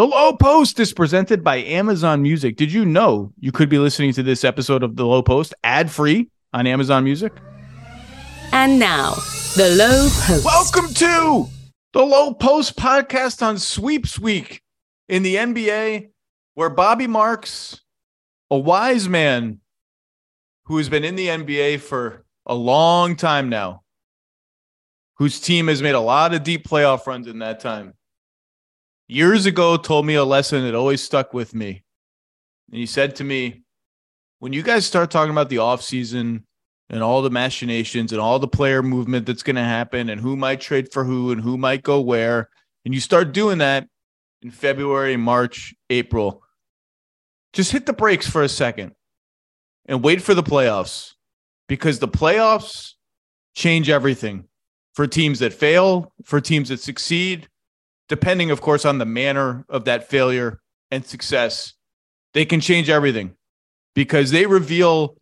The Low Post is presented by Amazon Music. Did you know you could be listening to this episode of The Low Post ad free on Amazon Music? And now, The Low Post. Welcome to The Low Post podcast on Sweeps Week in the NBA, where Bobby Marks, a wise man who has been in the NBA for a long time now, whose team has made a lot of deep playoff runs in that time years ago told me a lesson that always stuck with me. And he said to me, when you guys start talking about the offseason and all the machinations and all the player movement that's going to happen and who might trade for who and who might go where, and you start doing that in February, March, April, just hit the brakes for a second and wait for the playoffs because the playoffs change everything for teams that fail, for teams that succeed, depending, of course, on the manner of that failure and success, they can change everything because they reveal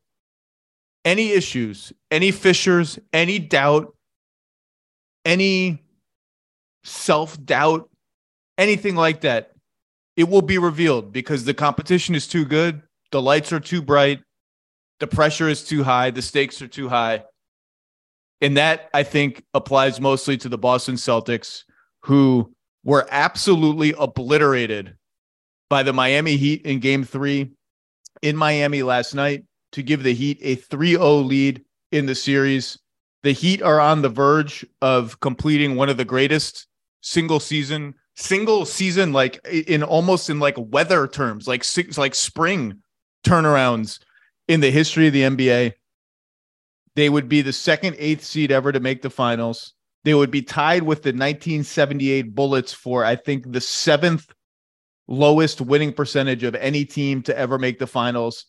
any issues, any fissures, any doubt, any self doubt, anything like that. It will be revealed because the competition is too good, the lights are too bright, the pressure is too high, the stakes are too high. And that I think applies mostly to the Boston Celtics, who were absolutely obliterated by the Miami Heat in game three in Miami last night to give the Heat a 3 0 lead in the series. The Heat are on the verge of completing one of the greatest single season, single season, like in almost in like weather terms, like six, like spring turnarounds in the history of the NBA. They would be the second eighth seed ever to make the finals. They would be tied with the 1978 Bullets for, I think, the seventh lowest winning percentage of any team to ever make the finals.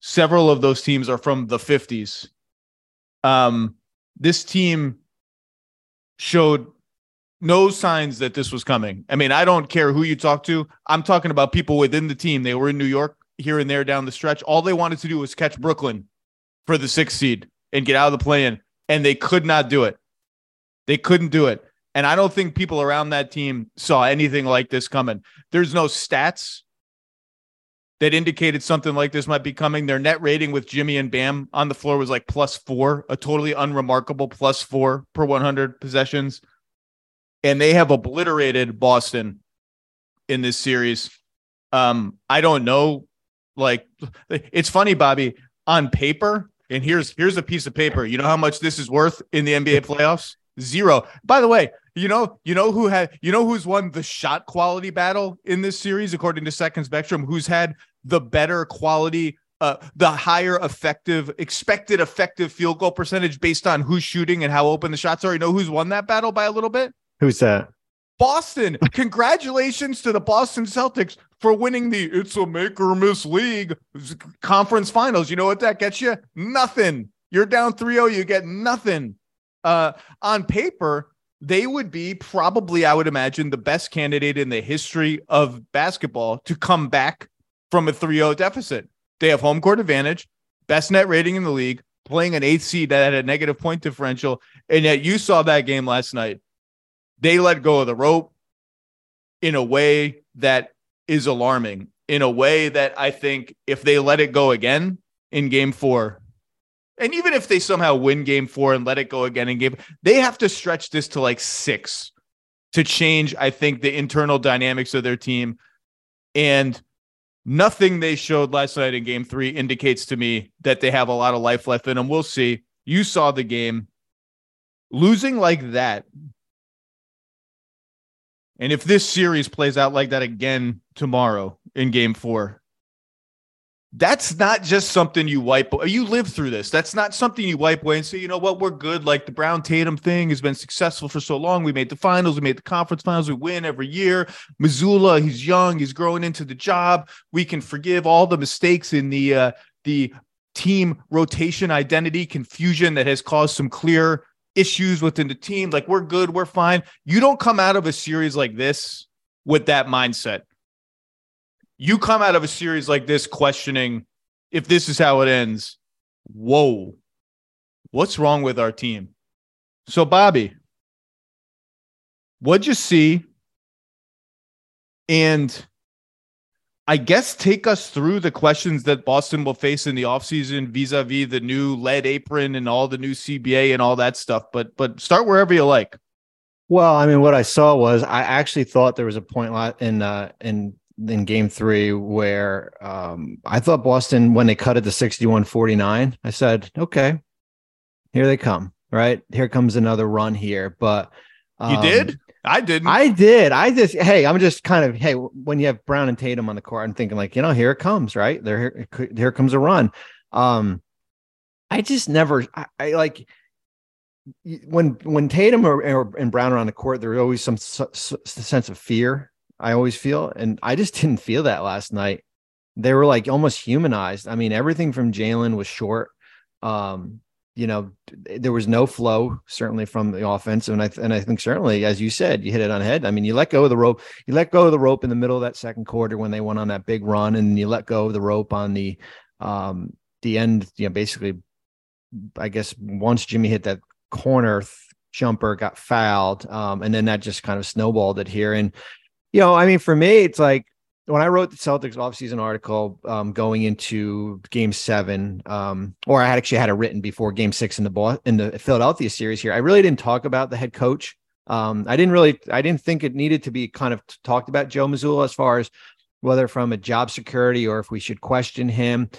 Several of those teams are from the 50s. Um, this team showed no signs that this was coming. I mean, I don't care who you talk to. I'm talking about people within the team. They were in New York here and there down the stretch. All they wanted to do was catch Brooklyn for the sixth seed and get out of the play in, and they could not do it. They couldn't do it. And I don't think people around that team saw anything like this coming. There's no stats that indicated something like this might be coming. Their net rating with Jimmy and Bam on the floor was like plus four, a totally unremarkable plus four per 100 possessions. And they have obliterated Boston in this series. Um, I don't know. Like, it's funny, Bobby, on paper, and here's here's a piece of paper. You know how much this is worth in the NBA playoffs? Zero. By the way, you know, you know who had you know who's won the shot quality battle in this series, according to Second Spectrum, who's had the better quality, uh, the higher effective, expected effective field goal percentage based on who's shooting and how open the shots are. You know who's won that battle by a little bit? Who's that? Boston. Congratulations to the Boston Celtics for winning the It's a Make or Miss League conference finals. You know what that gets you? Nothing. You're down 3 0, you get nothing uh, on paper, they would be probably, I would imagine, the best candidate in the history of basketball to come back from a 3 0 deficit. They have home court advantage, best net rating in the league, playing an eighth seed that had a negative point differential. And yet you saw that game last night. They let go of the rope in a way that is alarming, in a way that I think if they let it go again in game four, and even if they somehow win game four and let it go again in game, they have to stretch this to like six to change, I think, the internal dynamics of their team. And nothing they showed last night in game three indicates to me that they have a lot of life left in them. We'll see. You saw the game. Losing like that. And if this series plays out like that again tomorrow in game four, that's not just something you wipe away. you live through this. That's not something you wipe away and say you know what? We're good. Like the brown tatum thing has been successful for so long. We made the finals we made the conference finals we win every year. Mazzulla, he's young he's growing into the job. We can forgive all the mistakes in the uh, the team rotation identity confusion that has caused some clear issues within the team. Like we're good we're fine. You don't come out of a series like this with that mindset you come out of a series like this questioning if this is how it ends. Whoa, what's wrong with our team? So, Bobby, what'd you see And I guess take us through the questions that Boston will face in the offseason vis-a-vis the new lead apron and all the new CBA and all that stuff. But but start wherever you like. Well, I mean, what I saw was I actually thought there was a point in uh, in in game three where um, I thought Boston, when they cut it to 61 49, I said, okay, here they come. Right. Here comes another run here. But um, you did? I didn't. I did. I just, hey, I'm just kind of, hey, when you have Brown and Tatum on the court, I'm thinking like, you know, here it comes, right? There, here, here comes a run. Um, I just never, I, I like, when when Tatum or, or, and Brown are on the court, there's always some sense of fear I always feel. And I just didn't feel that last night. They were like almost humanized. I mean, everything from Jaylen was short. Um, you know, there was no flow certainly from the offense, and I and I think certainly, as you said, you hit it on head. I mean, you let go of the rope, you let go of the rope in the middle of that second quarter when they went on that big run, and you let go of the rope on the um the end. You know, basically, I guess once Jimmy hit that corner jumper, got fouled, um, and then that just kind of snowballed it here, and you know, I mean, for me, it's like when I wrote the Celtics offseason article um, going into game seven, um, or I had actually had it written before game six in the ball in the Philadelphia series here, I really didn't talk about the head coach. Um, I didn't really, I didn't think it needed to be kind of talked about Joe Mazzulla as far as whether from a job security or if we should question him.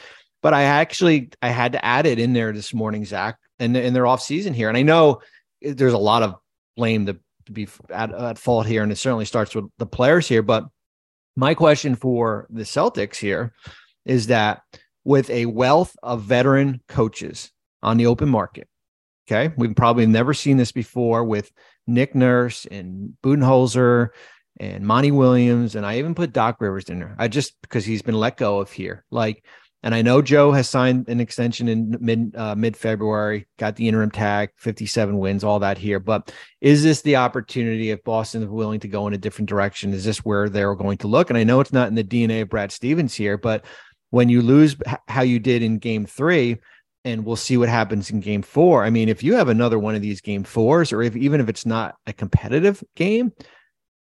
But I actually, I had to add it in there this morning, Zach, and in, in their offseason here. And I know there's a lot of blame to to be at, at fault here, and it certainly starts with the players here. But my question for the Celtics here is that with a wealth of veteran coaches on the open market, okay, we've probably never seen this before with Nick Nurse and Budenholzer and Monty Williams, and I even put Doc Rivers in there. I just because he's been let go of here, like and I know Joe has signed an extension in mid uh, mid February, got the interim tag, 57 wins, all that here. But is this the opportunity if Boston is willing to go in a different direction? Is this where they're going to look? And I know it's not in the DNA of Brad Stevens here, but when you lose how you did in game three, and we'll see what happens in game four. I mean, if you have another one of these game fours, or if even if it's not a competitive game,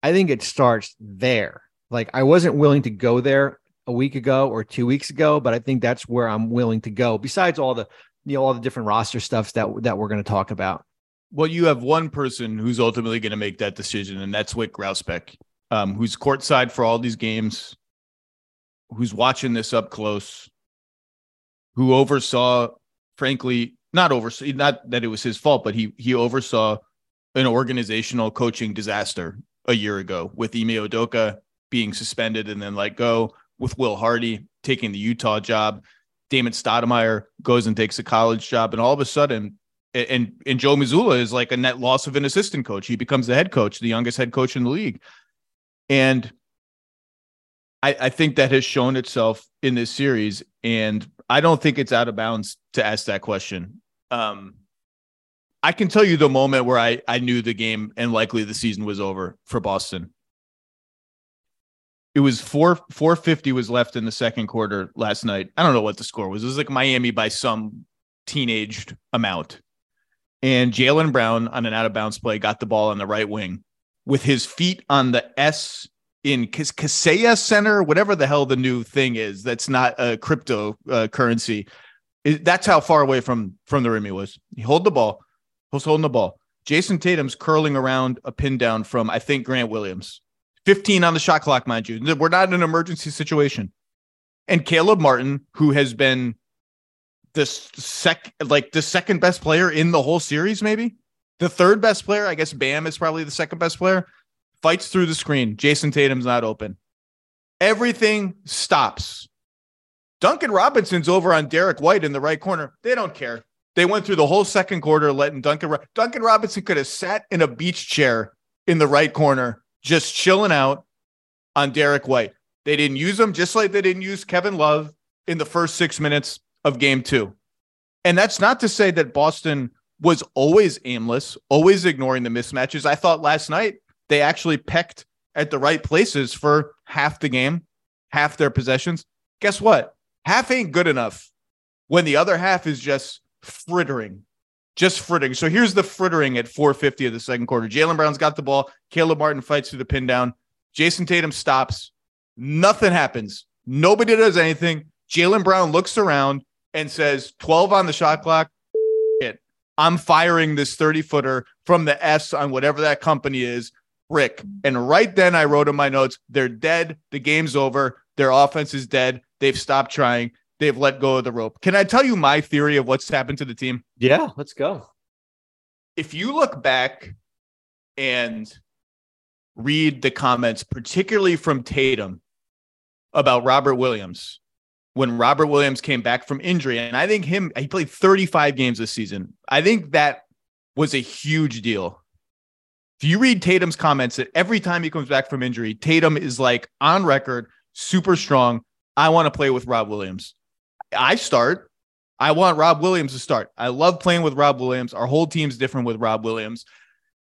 I think it starts there. Like I wasn't willing to go there a week ago or two weeks ago, but I think that's where I'm willing to go. Besides all the you know all the different roster stuffs that that we're going to talk about. Well, you have one person who's ultimately going to make that decision, and that's Wyc Grousbeck, um, who's courtside for all these games, who's watching this up close, who oversaw, frankly, not oversaw, not that it was his fault, but he he oversaw an organizational coaching disaster a year ago with Ime Udoka being suspended and then let go with Will Hardy taking the Utah job. Damon Stoudemire goes and takes a college job, and all of a sudden, and and Joe Mazzulla is like a net loss of an assistant coach. He becomes the head coach, the youngest head coach in the league, and I, I think that has shown itself in this series. And I don't think it's out of bounds to ask that question. Um, I can tell you the moment where I I knew the game and likely the season was over for Boston it was four four fifty was left in the second quarter last night. I don't know what the score was. It was like Miami by some teenaged amount. And Jaylen Brown on an out of bounds play got the ball on the right wing with his feet on the S in Kaseya Center, whatever the hell the new thing is. That's not a cryptocurrency. Uh, that's how far away from from the rim he was. He hold the ball. He was holding the ball. Jayson Tatum's curling around a pin down from I think Grant Williams 15 on the shot clock, mind you. We're not in an emergency situation. And Caleb Martin, who has been the sec like the second best player in the whole series, maybe the third best player. I guess Bam is probably the second best player. Fights through the screen. Jayson Tatum's not open. Everything stops. Duncan Robinson's over on Derek White in the right corner. They don't care. They went through the whole second quarter letting Duncan Duncan Robinson could have sat in a beach chair in the right corner just chilling out on Derek White. They didn't use him just like they didn't use Kevin Love in the first six minutes of game two. And that's not to say that Boston was always aimless, always ignoring the mismatches. I thought last night they actually pecked at the right places for half the game, half their possessions. Guess what? Half ain't good enough when the other half is just frittering just frittering. So here's the frittering at 450 of the second quarter. Jaylen Brown's got the ball. Caleb Martin fights through the pin down. Jayson Tatum stops. Nothing happens. Nobody does anything. Jaylen Brown looks around and says, 12 on the shot clock. It. I'm firing this 30 footer from the S on whatever that company is, Rick. And right then I wrote in my notes, they're dead. The game's over. Their offense is dead. They've stopped trying. They've let go of the rope. Can I tell you my theory of what's happened to the team? Yeah, let's go. If you look back and read the comments, particularly from Tatum about Robert Williams, when Robert Williams came back from injury. And I think him, he played 35 games this season. I think that was a huge deal. If you read Tatum's comments that every time he comes back from injury, Tatum is like on record, super strong. I want to play with Rob Williams. I start. I want Rob Williams to start. I love playing with Rob Williams. Our whole team's different with Rob Williams.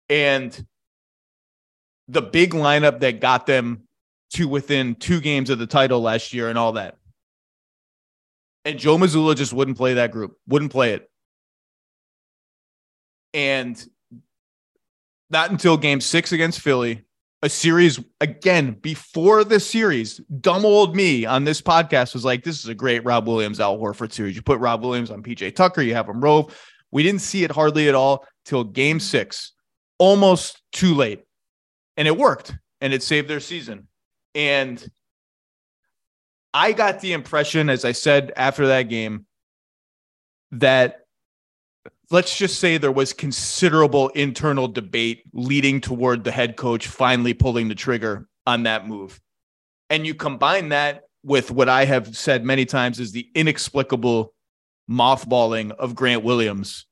And the big lineup that got them to within two games of the title last year and all that. And Joe Mazzulla just wouldn't play that group, wouldn't play it. And not until game six against Philly, a series again before the series, dumb old me on this podcast was like, this is a great Rob Williams Al Horford series. You put Rob Williams on PJ Tucker, you have him rove. We didn't see it hardly at all till game six, almost too late. And it worked and it saved their season. And I got the impression, as I said after that game, that let's just say there was considerable internal debate leading toward the head coach finally pulling the trigger on that move. And you combine that with what I have said many times is the inexplicable mothballing of Grant Williams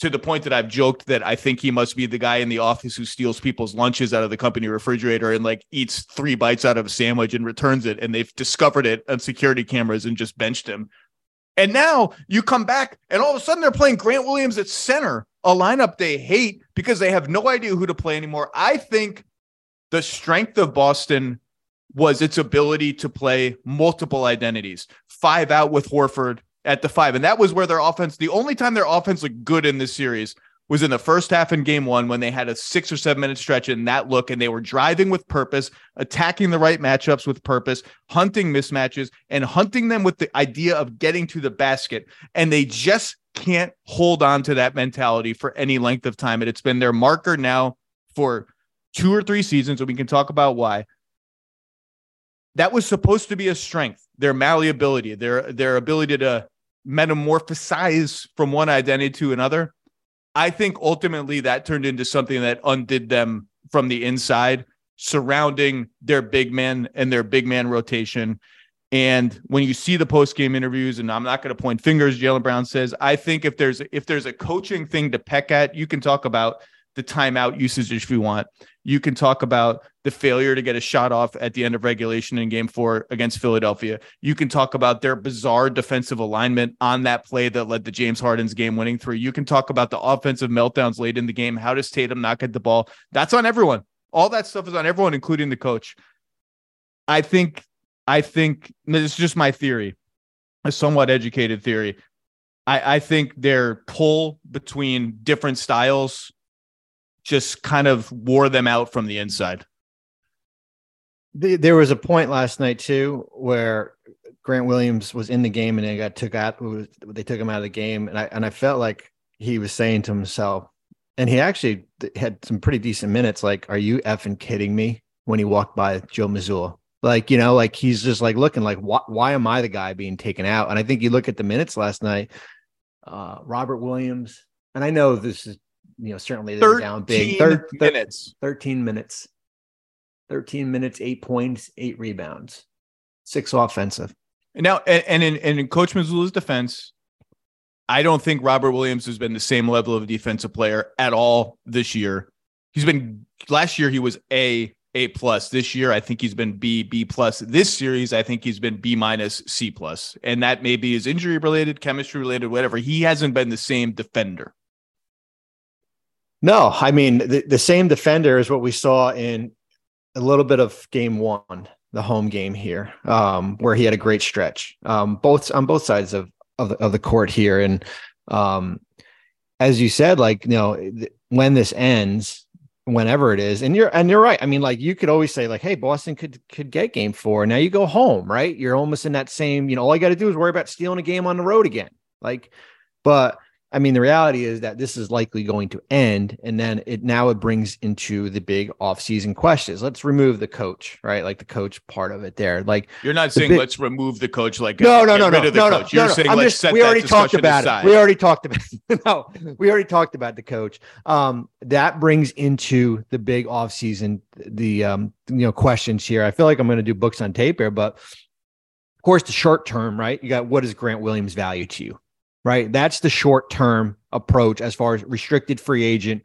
to the point that I've joked that I think he must be the guy in the office who steals people's lunches out of the company refrigerator and like eats three bites out of a sandwich and returns it. And they've discovered it on security cameras and just benched him. And now you come back and all of a sudden they're playing Grant Williams at center, a lineup they hate because they have no idea who to play anymore. I think the strength of Boston was its ability to play multiple identities, five out with Horford, at the five. And that was where their offense, the only time their offense looked good in this series was in the first half in game one when they had a six or seven minute stretch in that look and they were driving with purpose, attacking the right matchups with purpose, hunting mismatches and hunting them with the idea of getting to the basket. And they just can't hold on to that mentality for any length of time. And it's been their marker now for two or three seasons, and we can talk about why. That was supposed to be a strength, their malleability, their their ability to metamorphosize from one identity to another. I think ultimately that turned into something that undid them from the inside, surrounding their big man and their big man rotation. And when you see the post game interviews, and I'm not going to point fingers, Jaylen Brown says, I think if there's if there's a coaching thing to peck at, you can talk about the timeout usage if you want. You can talk about the failure to get a shot off at the end of regulation in game four against Philadelphia. You can talk about their bizarre defensive alignment on that play that led to James Harden's game winning three. You can talk about the offensive meltdowns late in the game. How does Tatum not get the ball? That's on everyone. All that stuff is on everyone, including the coach. I think, I think this is just my theory, a somewhat educated theory. I, I think their pull between different styles just kind of wore them out from the inside. There was a point last night too where Grant Williams was in the game and they got took out. They took him out of the game, and I and I felt like he was saying to himself, and he actually had some pretty decent minutes. Like, are you effing kidding me? When he walked by Joe Mazzulla, like you know, like he's just like looking like, why, why am I the guy being taken out? And I think you look at the minutes last night. Uh, Robert Williams, and I know this is you know, certainly they're down big. Thir- minutes. 13 minutes. 13 minutes, eight points, eight rebounds, six offensive. And now, and, and in, and in Coach Mazzulla's defense, I don't think Robert Williams has been the same level of defensive player at all this year. He's been last year he was A A plus. This year I think he's been B B plus. This series I think he's been B minus C plus, and that maybe is injury related, chemistry related, whatever. He hasn't been the same defender. No, I mean the, the same defender is what we saw in a little bit of game one, the home game here, um, where he had a great stretch, um, both on both sides of of the, of the court here, and um, as you said, like you know, th- when this ends, whenever it is. And you're and you're right. I mean, like you could always say, like, hey, Boston could could get game four. Now you go home, right? You're almost in that same, you know, all you got to do is worry about stealing a game on the road again. Like, but I mean, the reality is that this is likely going to end, and then it now it brings into the big offseason questions. Let's remove the coach, right? Like the coach part of it there. Like you're not saying big, let's remove the coach, like no, no, no, no, no, no, no, You're no, saying I'm let's just, set we already talked about aside. it. We already talked about no, we already talked about the coach. Um, that brings into the big offseason the um, you know, questions here. I feel like I'm going to do books on tape here, but of course, the short term, right? You got what is Grant Williams' value to you? Right? That's the short term approach as far as restricted free agent.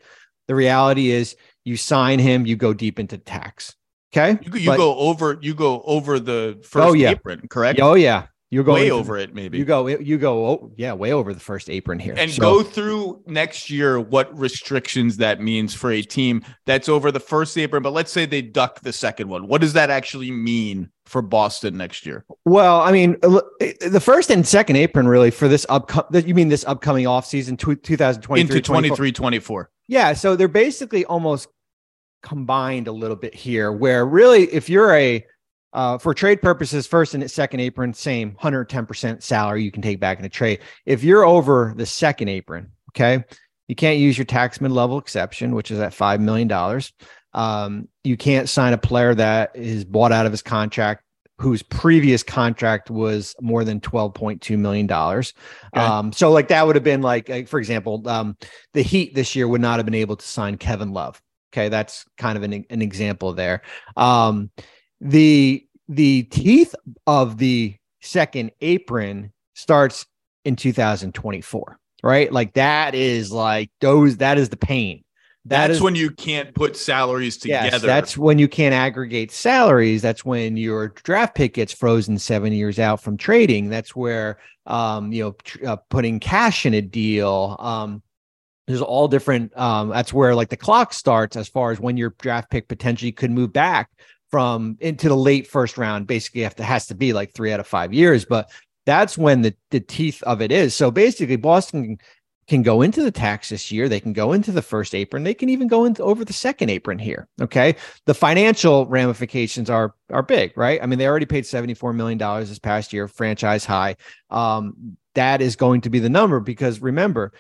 The reality is you sign him, you go deep into tax. Okay. You, you But- go over you go over the first Oh, yeah. apron, correct? Oh yeah. You're going Way over it, maybe. You go, you go, oh, yeah, way over the first apron here. and So- go through next year what restrictions that means for a team that's over the first apron. But let's say they duck the second one. What does that actually mean for Boston next year? Well, I mean, the first and second apron really for this upcoming. You mean this upcoming offseason, tw- 2023 Into 24? 23 24. Yeah, so they're basically almost combined a little bit here, where really, if you're a uh, for trade purposes, first and second apron, same 110% salary you can take back in a trade. If you're over the second apron, okay, you can't use your tax mid level exception, which is at $5 million. Um, you can't sign a player that is bought out of his contract whose previous contract was more than $12.2 million. Um, so like that would have been like, like, for example, um, the Heat this year would not have been able to sign Kevin Love. Okay, that's kind of an, an example there. Um, the the teeth of the second apron starts in 2024, right? Like that is like those that is the pain. That That's is- when you can't put salaries together. Yes, that's when you can't aggregate salaries. That's when your draft pick gets frozen seven years out from trading. That's where um, you know tr- uh, putting cash in a deal. Um, there's all different. Um, that's where like the clock starts as far as when your draft pick potentially could move back from into the late first round. Basically, have to has to be like three out of five years, but that's when the the teeth of it is. So basically, Boston can go into the tax this year. They can go into the first apron. They can even go into over the second apron here. Okay. The financial ramifications are are big, right? I mean, they already paid $74 million this past year, franchise high. Um, that is going to be the number because remember,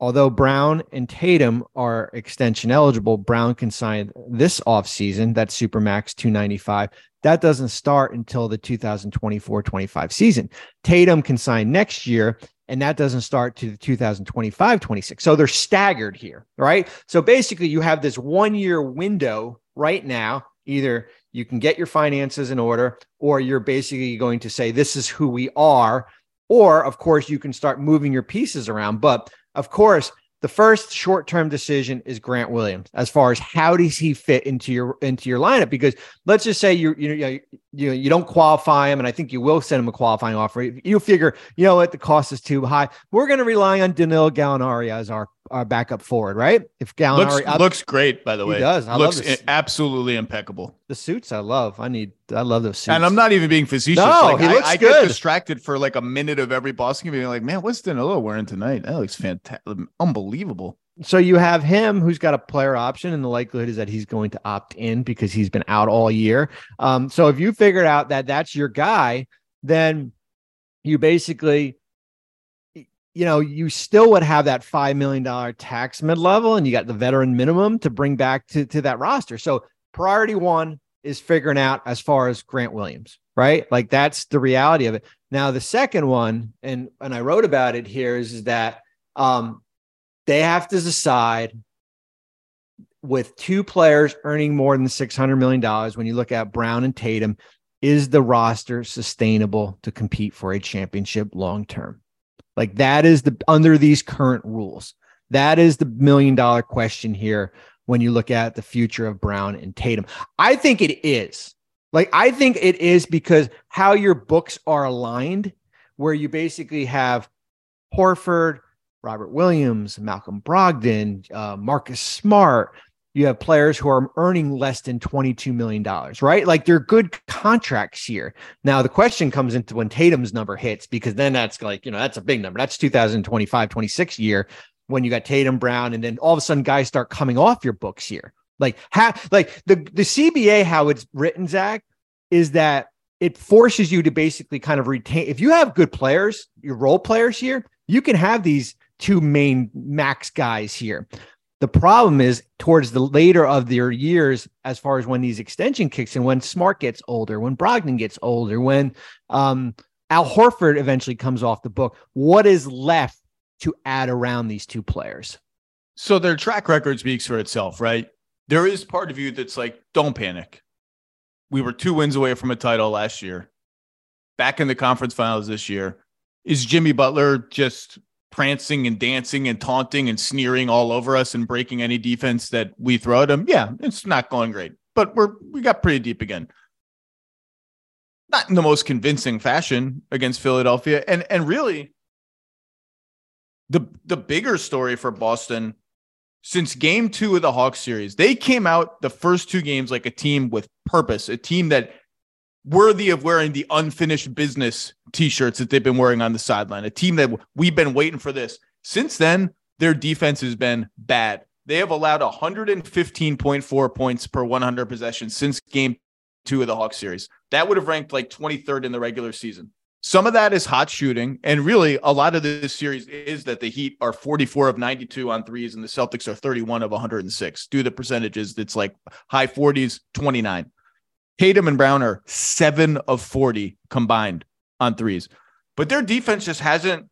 although Brown and Tatum are extension eligible, Brown can sign this offseason, that's Supermax 295. That doesn't start until the 2024 25 season. Tatum can sign next year and that doesn't start to the 2025 26 so they're staggered here right so basically you have this one year window right now either you can get your finances in order or you're basically going to say this is who we are or of course you can start moving your pieces around but of course the first short-term decision is Grant Williams as far as how does he fit into your into your lineup? Because let's just say you you know you you don't qualify him and I think you will send him a qualifying offer. You figure you know what? The cost is too high. We're going to rely on Danilo Gallinari as our our backup forward right if Gallinari looks, looks great, by the way, He does. I love looks this. absolutely impeccable. the suits I love I need I love those suits And I'm not even being facetious. No, like, he I, looks I good. get distracted for like a minute of every Boston game being like, man, what's Danilo wearing tonight? That looks fantastic. Unbelievable. so you have him who's got a player option and the likelihood is that he's going to opt in because he's been out all year um, so if you figured out that that's your guy then you basically you know you still would have that five million dollar tax mid level and you got the veteran minimum to bring back to, to that roster. So priority one is figuring out as far as grant williams right? Like that's the reality of it. Now the second one and and i wrote about it here is, is that um they have to decide with two players earning more than $600 million when you look at Brown and Tatum, is the roster sustainable to compete for a championship long term? Like that is the under these current rules. That is the million dollar question here when you look at the future of Brown and Tatum. I think it is. Like I think it is because how your books are aligned, where you basically have Horford, Robert Williams, Malcolm Brogdon, uh, Marcus Smart. You have players who are earning less than $22 million, right? Like they're good contracts here. Now, the question comes into when Tatum's number hits, because then that's like, you know, that's a big number. That's 2025, 26 year. when you got Tatum Brown, and then all of a sudden guys start coming off your books here. Like how like the the CBA how it's written, Zach, is that it forces you to basically kind of retain if you have good players, your role players here, you can have these two main max guys here. The problem is towards the later of their years, as far as when these extension kicks in, when Smart gets older, when Brogdon gets older, when um, Al Horford eventually comes off the book, what is left to add around these two players? So their track record speaks for itself, right? There is part of you that's like, don't panic. We were two wins away from a title last year, back in the conference finals this year. Is Jimmy Butler just prancing and dancing and taunting and sneering all over us and breaking any defense that we throw at him. Yeah, it's not going great, but we're we got pretty deep again. Not in the most convincing fashion against Philadelphia, and and really, the the bigger story for Boston since Game Two of the Hawks series, they came out the first two games like a team with purpose, a team that worthy of wearing the unfinished business t-shirts that they've been wearing on the sideline. A team that we've been waiting for this. Since then, their defense has been bad. They have allowed 115.4 points per 100 possessions since game 2 of the Hawks series. That would have ranked like 23rd in the regular season. Some of that is hot shooting. And really, a lot of this series is that the Heat are 44 of 92 on threes and the Celtics are 31 of 106. Do the percentages, it's like high 40s, 29. Tatum and Brown are seven of 40 combined on threes. But their defense just hasn't,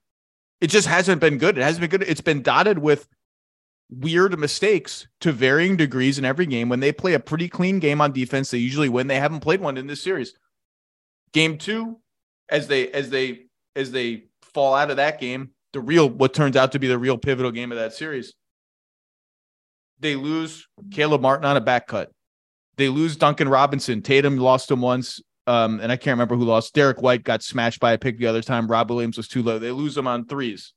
it just hasn't been good. It hasn't been good. It's been dotted with weird mistakes to varying degrees in every game. When they play a pretty clean game on defense, they usually win. They haven't played one in this series. Game two, as they as they as they fall out of that game, the real what turns out to be the real pivotal game of that series. They lose Caleb Martin on a back cut. They lose Duncan Robinson. Tatum lost him once. Um, and I can't remember who lost. Derek White got smashed by a pick the other time. Rob Williams was too low. They lose him on threes.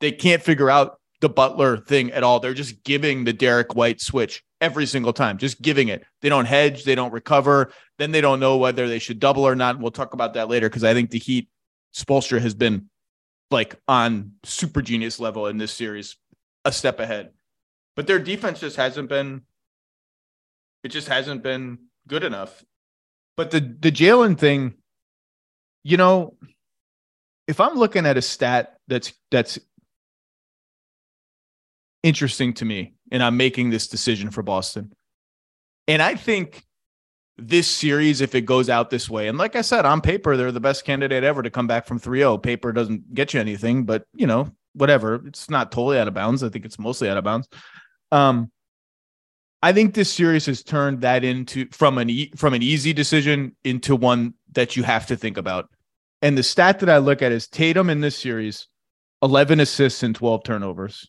They can't figure out the Butler thing at all. They're just giving the Derek White switch every single time, just giving it. They don't hedge, they don't recover. Then they don't know whether they should double or not. We'll talk about that later because I think the Heat Spoelstra has been like on super genius level in this series, a step ahead. But their defense just hasn't been it just hasn't been good enough. But the the Jaylen thing, you know, if I'm looking at a stat that's that's interesting to me, and I'm making this decision for Boston, and I think this series, if it goes out this way, and like I said, on paper, they're the best candidate ever to come back from 3 0. Paper doesn't get you anything, but you know, whatever. It's not totally out of bounds. I think it's mostly out of bounds. Um, I think this series has turned that into from an e- from an easy decision into one that you have to think about. And the stat that I look at is Tatum in this series, 11 assists and 12 turnovers.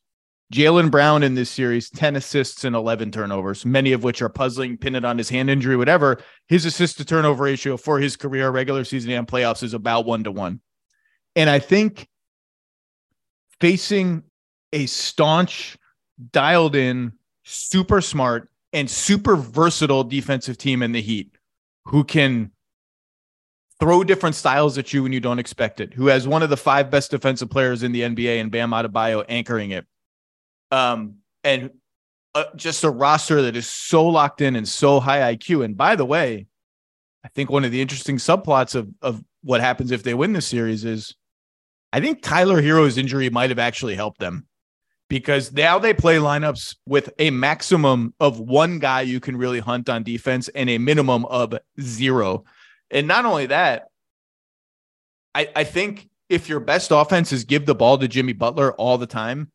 Jaylen Brown in this series, 10 assists and 11 turnovers, many of which are puzzling, pinned on his hand injury, whatever. His assist to turnover ratio for his career, regular season and playoffs, is about one to one. And I think facing a staunch, dialed in, super smart, and super versatile defensive team in the Heat who can throw different styles at you when you don't expect it, who has one of the five best defensive players in the NBA and Bam Adebayo anchoring it. Um, and uh, just a roster that is so locked in and so high IQ. And by the way, I think one of the interesting subplots of, of what happens if they win the series is I think Tyler Herro's injury might have actually helped them because now they play lineups with a maximum of one guy you can really hunt on defense and a minimum of zero. And not only that, I, I think if your best offense is give the ball to Jimmy Butler all the time,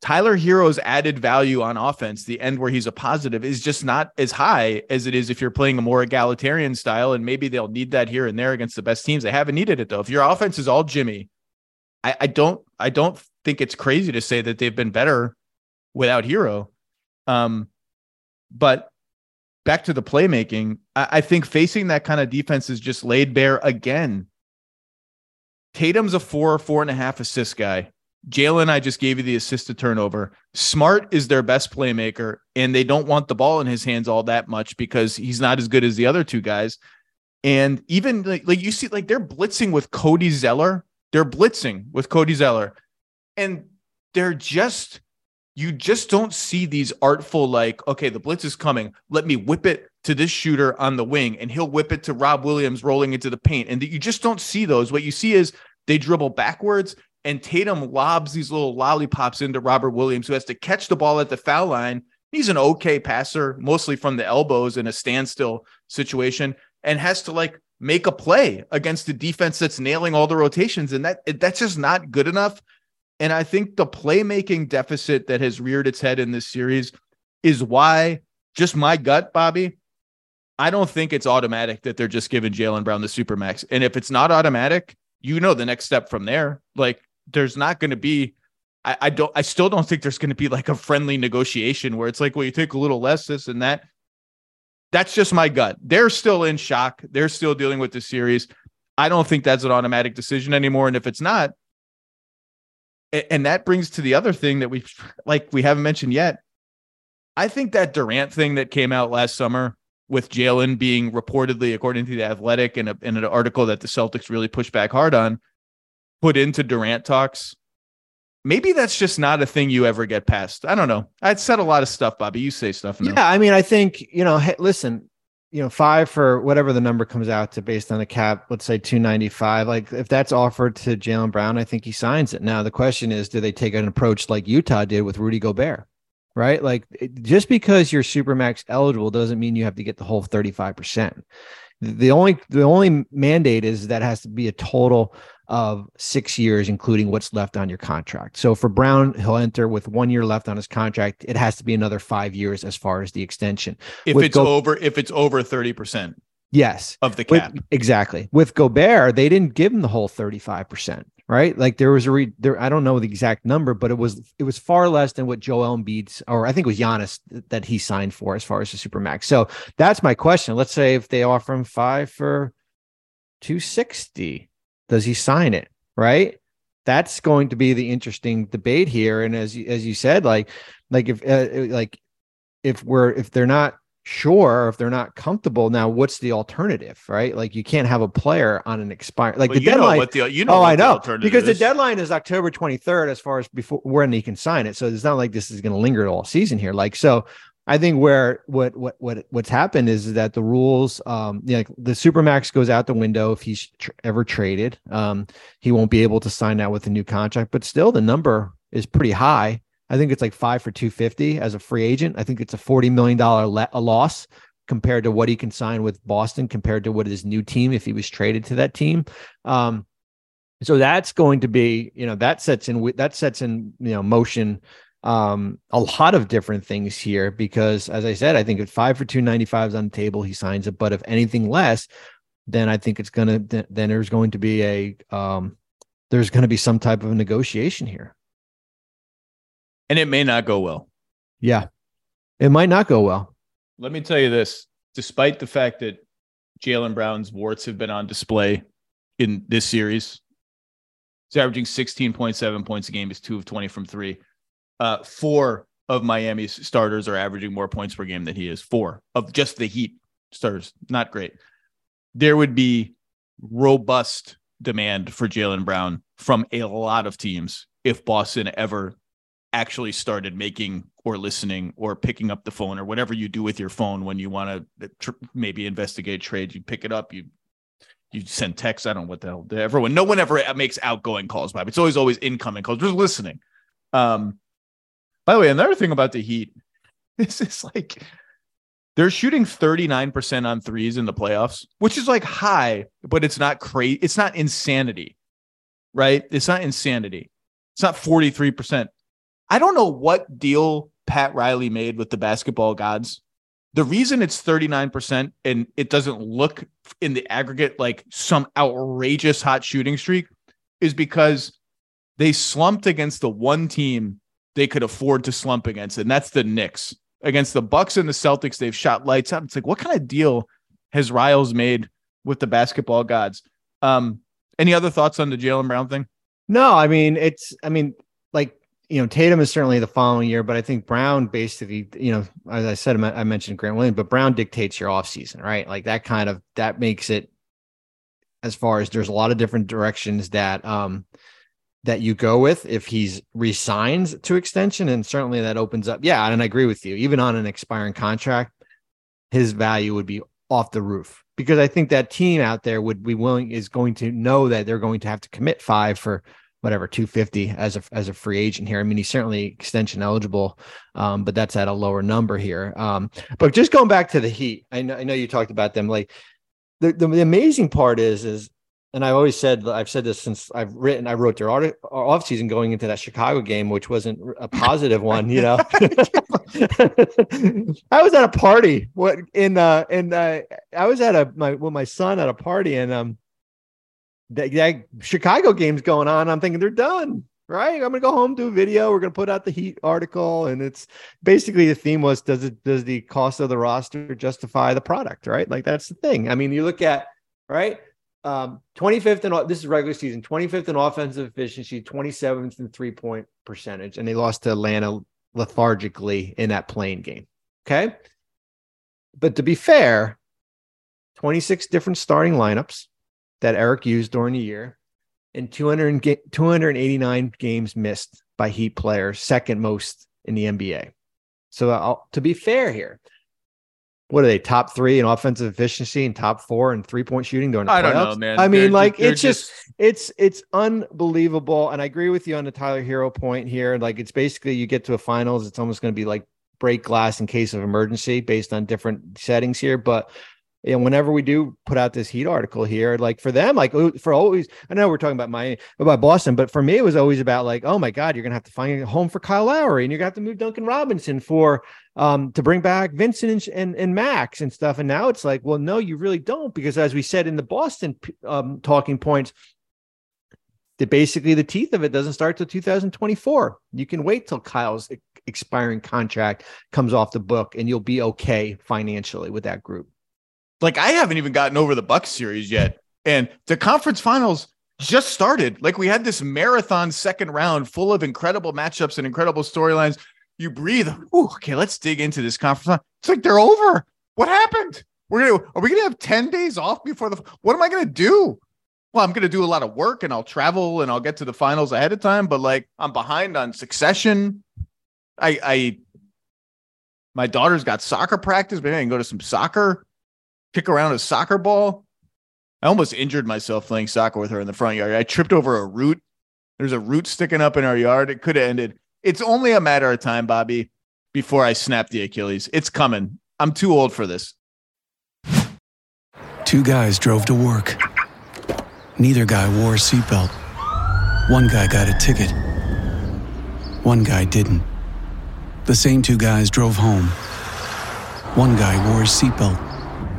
Tyler Herro's added value on offense, the end where he's a positive, is just not as high as it is if you're playing a more egalitarian style. And maybe they'll need that here and there against the best teams. They haven't needed it though. If your offense is all Jimmy, I, I don't I don't think it's crazy to say that they've been better without Herro. Um, but back to the playmaking, I, I think facing that kind of defense is just laid bare again. Tatum's a four, or four and a half assist guy. Jalen, I just gave you the assist to turnover. Smart is their best playmaker, and they don't want the ball in his hands all that much because he's not as good as the other two guys. And even like, like you see, like they're blitzing with Cody Zeller. They're blitzing with Cody Zeller. And they're just you just don't see these artful like okay the blitz is coming. Let me whip it to this shooter on the wing and he'll whip it to rob williams rolling into the paint. And you just don't see those. What you see is they dribble backwards and tatum lobs these little lollipops into robert williams who has to catch the ball at the foul line. He's an okay passer mostly from the elbows in a standstill situation and has to like make a play against the defense that's nailing all the rotations. And that that's just not good enough and I think the playmaking deficit that has reared its head in this series is why, just my gut, Bobby, I don't think it's automatic that they're just giving Jaylen Brown the supermax. And if it's not automatic, you know the next step from there. Like there's not going to be, I, I, don't, I still don't think there's going to be like a friendly negotiation where it's like, well, you take a little less this and that. That's just my gut. They're still in shock. They're still dealing with the series. I don't think that's an automatic decision anymore. And if it's not, and that brings to the other thing that we like we haven't mentioned yet. I think that Durant thing that came out last summer with Jaylen being reportedly, according to the Athletic, and in an article that the Celtics really pushed back hard on, put into Durant talks. Maybe that's just not a thing you ever get past. I don't know. I'd said a lot of stuff, Bobby. You say stuff. Now. Yeah, I mean, I think you know. Hey, listen, you know, five for whatever the number comes out to based on the cap, let's say 295. Like if that's offered to Jaylen Brown, I think he signs it. Now the question is, do they take an approach like Utah did with Rudy Gobert? Right. Like just because you're supermax eligible doesn't mean you have to get the whole 35%. The only the only mandate is that has to be a total of six years, including what's left on your contract. So for Brown, he'll enter with one year left on his contract. It has to be another five years as far as the extension. If with it's Go- over, if it's over 30%. Yes. Of the cap. With, exactly. With Gobert, they didn't give him the whole 35%, right? Like there was a re there, I don't know the exact number, but it was it was far less than what Joel Embiid's or I think it was Giannis that he signed for as far as the supermax. So that's my question. Let's say if they offer him five for 260 does he sign it? Right. That's going to be the interesting debate here. And as you, as you said, like, like if, uh, like, if we're, if they're not sure, if they're not comfortable, now what's the alternative? Right. Like you can't have a player on an expired, like the deadline. Know the, you know, oh, I know because is. the deadline is October 23rd as far as before when he can sign it. So it's not like this is going to linger all season here. Like, so I think where what what what what's happened is that the rules, um, you know, the supermax goes out the window if he's tr- ever traded. Um, he won't be able to sign out with a new contract, but still the number is pretty high. I think it's like five for two fifty as a free agent. I think it's a forty million dollar le- loss compared to what he can sign with Boston, compared to what his new team if he was traded to that team. Um, so that's going to be, you know, that sets in that sets in you know motion um, a lot of different things here because, as I said, I think if five for 295 is on the table, he signs it. But if anything less, then I think it's going to, then there's going to be a, um, there's going to be some type of a negotiation here. And it may not go well. Yeah. It might not go well. Let me tell you this despite the fact that Jaylen Brown's warts have been on display in this series, he's averaging 16.7 points a game. He's two of 20 from three uh, four of Miami's starters are averaging more points per game than he is. Four of just the Heat starters, not great. There would be robust demand for Jaylen Brown from a lot of teams if Boston ever actually started making or listening or picking up the phone or whatever you do with your phone when you want to tr- maybe investigate trades. You pick it up, you you send texts. I don't know what the hell. Everyone, no one ever makes outgoing calls, Bob. It's always always incoming calls. Just listening. Um, by the way, another thing about the Heat, this is like they're shooting 39% on threes in the playoffs, which is like high, but it's not crazy. It's not insanity, right? It's not insanity. It's not 43%. I don't know what deal Pat Riley made with the basketball gods. The reason it's 39% and it doesn't look in the aggregate like some outrageous hot shooting streak is because they slumped against the one team they could afford to slump against, and that's the Knicks. Against the Bucks and the Celtics, they've shot lights out. It's like, what kind of deal has Riles made with the basketball gods? Um, any other thoughts on the Jaylen Brown thing? No, I mean, it's, I mean, like, you know, Tatum is certainly the following year, but I think Brown basically, you know, as I said, I mentioned Grant Williams, but Brown dictates your offseason, right? Like that kind of, that makes it as far as there's a lot of different directions that, um, that you go with if he's resigns to extension. And certainly that opens up. Yeah. And I agree with you. Even on an expiring contract, his value would be off the roof because I think that team out there would be willing is going to know that they're going to have to commit five for whatever 250 as a as a free agent here. I mean, he's certainly extension eligible, um, but that's at a lower number here. Um, but just going back to the Heat, I know I know you talked about them. Like the, the, the amazing part is is and I've always said I've said this since I've written I wrote their art, off season going into that Chicago game, which wasn't a positive one. You know, I was at a party. What in uh in uh, I was at a my with my son at a party and um that, that Chicago game's going on. I'm thinking they're done. Right, I'm gonna go home, do a video. We're gonna put out the Heat article, and it's basically the theme was does it does the cost of the roster justify the product? Right, like that's the thing. I mean, you look at right um, 25th in this is regular season, 25th in offensive efficiency, 27th in three point percentage, and they lost to Atlanta lethargically in that playing game. Okay. But to be fair, 26 different starting lineups that Erik used during the year and 200, 289 games missed by Heat players, second most in the NBA. So uh, to be fair here, what are they top three in offensive efficiency and top four in three point shooting during the I playoffs? don't know, man. I mean, They're- like they're it's just, it's it's unbelievable. And I agree with you on the Tyler Herro point here. Like it's basically you get to a finals, it's almost going to be like break glass in case of emergency based on different settings here. But know, whenever we do put out this Heat article here, like for them, like oh, for always, I know we're talking about my about Boston, but for me, it was always about like, oh my God, you're gonna have to find a home for Kyle Lowry, and you're gonna have to move Duncan Robinson for um to bring back Vincent and, and and Max and stuff. And now it's like, well, no, you really don't, because as we said in the Boston um, talking points, that basically the teeth of it doesn't start till 2024. You can wait till Kyle's expiring contract comes off the book, and you'll be okay financially with that group. Like I haven't even gotten over the Bucks series yet, and the conference finals just started. Like we had this marathon second round full of incredible matchups and incredible storylines. You breathe. Ooh, okay, let's dig into this conference. It's like they're over. What happened? We're gonna are we gonna have 10 days off before the what am I gonna do? Well, I'm gonna do a lot of work and I'll travel and I'll get to the finals ahead of time, but like I'm behind on succession. I I my daughter's got soccer practice. Maybe I can go to some soccer kick around a soccer ball. I almost injured myself playing soccer with her in the front yard. I tripped over a root. There's a root sticking up in our yard. It could have ended. It's only a matter of time, Bobby, before I snap the Achilles. It's coming. I'm too old for this. Two guys drove to work. Neither guy wore a seatbelt. One guy got a ticket. One guy didn't. The same two guys drove home. One guy wore a seatbelt.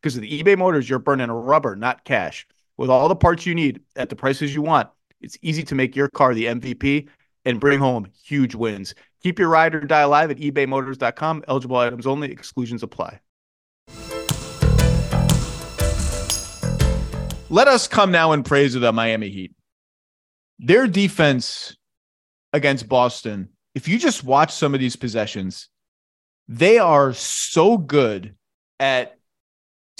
Because with eBay Motors, you're burning rubber, not cash. With all the parts you need at the prices you want, it's easy to make your car the MVP and bring home huge wins. Keep your ride or die alive at ebaymotors.com. Eligible items only, exclusions apply. Let us come now in praise of the Miami Heat. Their defense against Boston, if you just watch some of these possessions, they are so good at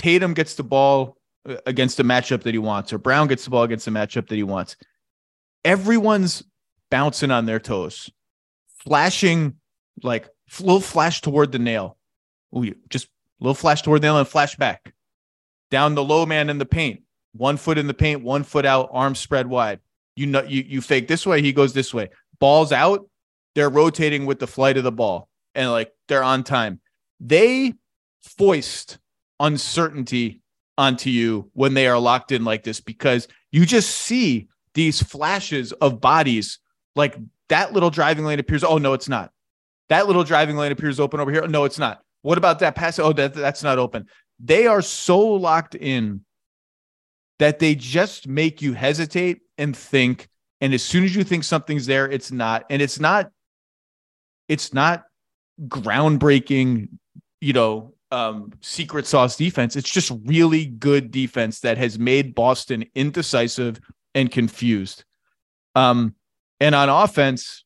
Tatum gets the ball uh, against a matchup that he wants, or Brown gets the ball against a matchup that he wants. Everyone's bouncing on their toes, flashing like little flash toward the nail. Ooh, just little flash toward the nail and flash back. Down the low man in the paint, one foot in the paint, one foot out, arms spread wide. You know, you you fake this way, he goes this way. Balls out, they're rotating with the flight of the ball, and like they're on time. They foist uncertainty onto you when they are locked in like this because you just see these flashes of bodies Like that little driving lane appears. Oh, no, it's not. That little driving lane appears open over here. Oh, no, it's not. What about that pass? Oh, that, that's not open. They are so locked in that they just make you hesitate and think. And as soon as you think something's there, it's not. And it's not, it's not groundbreaking, you know, um, secret sauce defense. It's just really good defense that has made Boston indecisive and confused. Um, and on offense,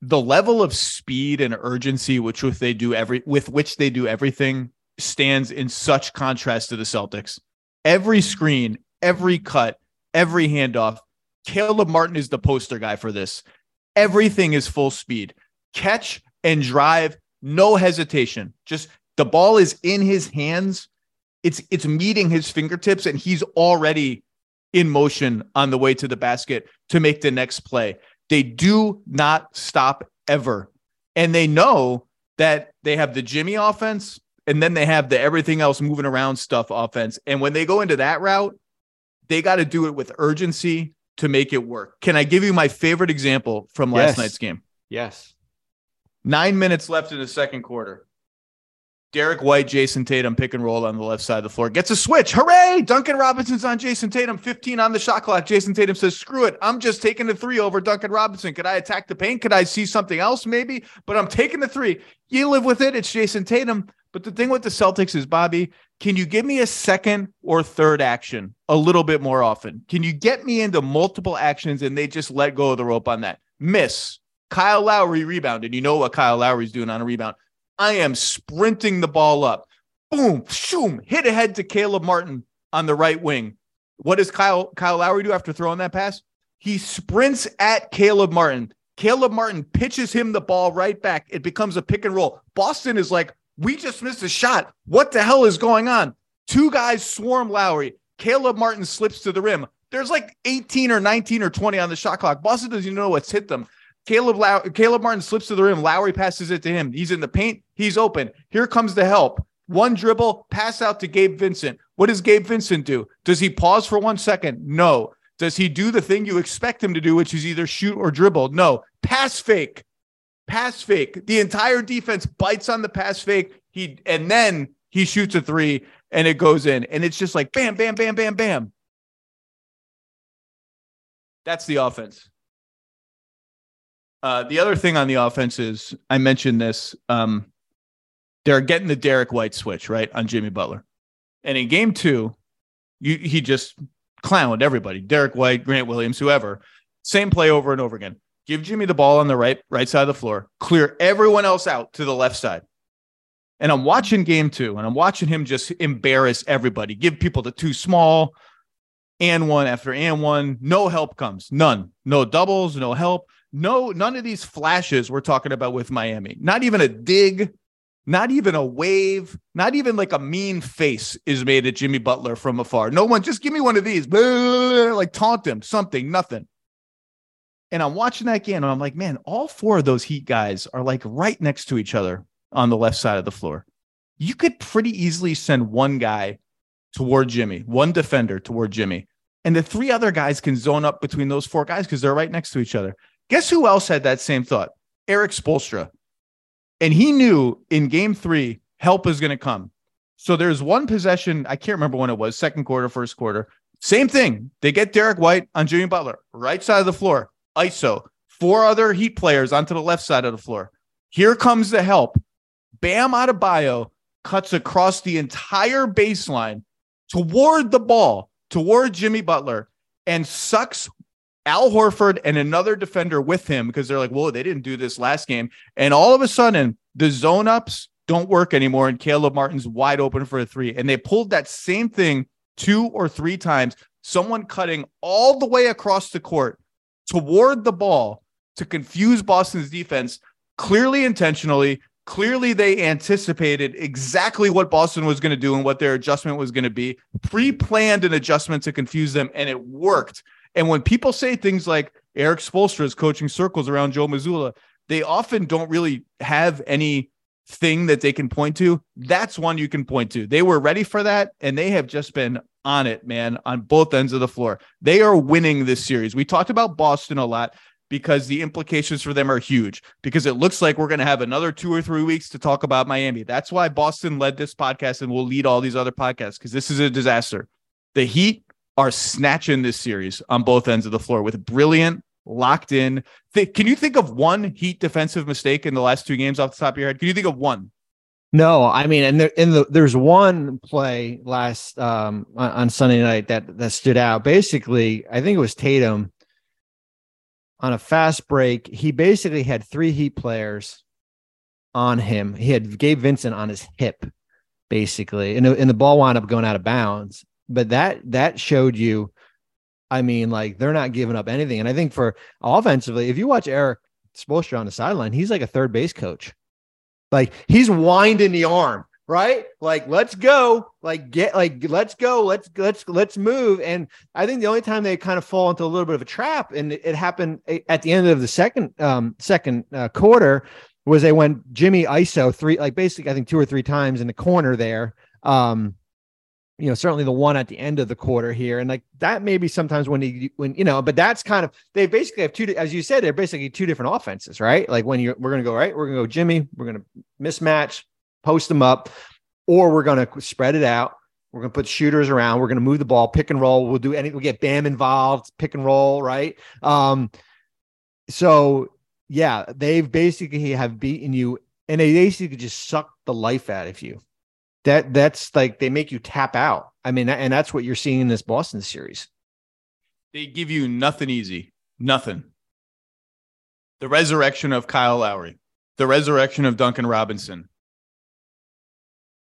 the level of speed and urgency which with they do every with which they do everything stands in such contrast to the Celtics. Every screen, every cut, every handoff. Caleb Martin is the poster guy for this. Everything is full speed. Catch and drive, no hesitation. Just the ball is in his hands. It's it's meeting his fingertips and he's already in motion on the way to the basket to make the next play. They do not stop ever. And they know that they have the Jimmy offense and then they have the everything else moving around stuff offense. And when they go into that route, they got to do it with urgency to make it work. Can I give you my favorite example from last Yes. night's game? Yes. Nine minutes left in the second quarter. Derek White, Jayson Tatum pick and roll on the left side of the floor. Gets a switch. Hooray! Duncan Robinson's on Jayson Tatum. 15 on the shot clock. Jayson Tatum says, screw it. I'm just taking the three over Duncan Robinson. Could I attack the paint? Could I see something else? Maybe, but I'm taking the three. You live with it. It's Jayson Tatum. But the thing with the Celtics is, Bobby, can you give me a second or third action a little bit more often? Can you get me into multiple actions and they just let go of the rope on that? Miss. Kyle Lowry rebounded. You know what Kyle Lowry's doing on a rebound. I am sprinting the ball up. Boom, shoom, hit ahead to Caleb Martin on the right wing. What does Kyle Kyle Lowry do after throwing that pass? He sprints at Caleb Martin. Caleb Martin pitches him the ball right back. It becomes a pick and roll. Boston is like, we just missed a shot. What the hell is going on? Two guys swarm Lowry. Caleb Martin slips to the rim. There's like 18 or 19 or 20 on the shot clock. Boston doesn't even know what's hit them. Caleb Low- Caleb Martin slips to the rim. Lowry passes it to him. He's in the paint. He's open. Here comes the help. One dribble, pass out to Gabe Vincent. What does Gabe Vincent do? Does he pause for one second? No. Does he do the thing you expect him to do, which is either shoot or dribble? No. Pass fake. Pass fake. The entire defense bites on the pass fake. He and then he shoots a three and it goes in. And it's just like bam, bam, bam, bam, bam. That's the offense. Uh, the other thing on the offense is I mentioned this. Um, they're getting the Derek White switch right on Jimmy Butler, and in game two, you, he just clowned everybody. Derek White, Grant Williams, whoever. Same play over and over again. Give Jimmy the ball on the right right side of the floor. Clear everyone else out to the left side. And I'm watching game two, and I'm watching him just embarrass everybody. Give people the too small, and one after and one. No help comes. None. No doubles. No help. No, none of these flashes we're talking about with Miami. Not even a dig, not even a wave, not even like a mean face is made at Jimmy Butler from afar. No one, just give me one of these, like taunt him, something, nothing. And I'm watching that game and I'm like, man, all four of those Heat guys are like right next to each other on the left side of the floor. You could pretty easily send one guy toward Jimmy, one defender toward Jimmy, and the three other guys can zone up between those four guys because they're right next to each other. Guess who else had that same thought? Erik Spoelstra. And he knew in game three, help is going to come. So there's one possession, I can't remember when it was, second quarter, first quarter. Same thing. They get Derek White on Jimmy Butler, right side of the floor, ISO, four other Heat players onto the left side of the floor. Here comes the help. Bam Adebayo cuts across the entire baseline toward the ball, toward Jimmy Butler, and sucks Al Horford and another defender with him because they're like, whoa, they didn't do this last game. And all of a sudden, the zone ups don't work anymore. And Caleb Martin's wide open for a three. And they pulled that same thing two or three times. Someone cutting all the way across the court toward the ball to confuse Boston's defense, clearly intentionally. Clearly, they anticipated exactly what Boston was going to do and what their adjustment was going to be, pre planned an adjustment to confuse them, and it worked. And when people say things like Erik Spoelstra is coaching circles around Joe Mazzulla, they often don't really have any thing that they can point to. That's one you can point to. They were ready for that, and they have just been on it, man, on both ends of the floor. They are winning this series. We talked about Boston a lot because the implications for them are huge because it looks like we're going to have another two or three weeks to talk about Miami. That's why Boston led this podcast and will lead all these other podcasts because this is a disaster. The Heat are snatching this series on both ends of the floor with brilliant, locked in. Th- can you think of one Heat defensive mistake in the last two games off the top of your head? Can you think of one? No, I mean, and there, in the there's one play last um on, Sunday night that that stood out. Basically, I think it was Tatum on a fast break. He basically had three Heat players on him. He had Gabe Vincent on his hip, basically, and, and the ball wound up going out of bounds. But that that showed you, I mean, like they're not giving up anything. And I think for offensively, if you watch Erik Spoelstra on the sideline, he's like a third base coach. Like he's winding the arm, right? Like let's go, like get like let's go, let's let's let's move. And I think the only time they kind of fall into a little bit of a trap, and it, it happened at the end of the second um second uh, quarter, was they went Jimmy ISO three like basically I think two or three times in the corner there. Um, you know, certainly the one at the end of the quarter here, and like that maybe sometimes when you when you know, but that's kind of they basically have two, as you said, they're basically two different offenses, right? Like when you're we're gonna go right, we're gonna go Jimmy, we're gonna mismatch, post them up, or we're gonna spread it out. We're gonna put shooters around. We're gonna move the ball, pick and roll. We'll do any. We'll get Bam involved, pick and roll, right? Um, so yeah, they've basically have beaten you, and they basically just suck the life out of you that that's like they make you tap out. I mean, and that's what you're seeing in this Boston series. They give you nothing easy, nothing. The resurrection of Kyle Lowry, the resurrection of Duncan Robinson,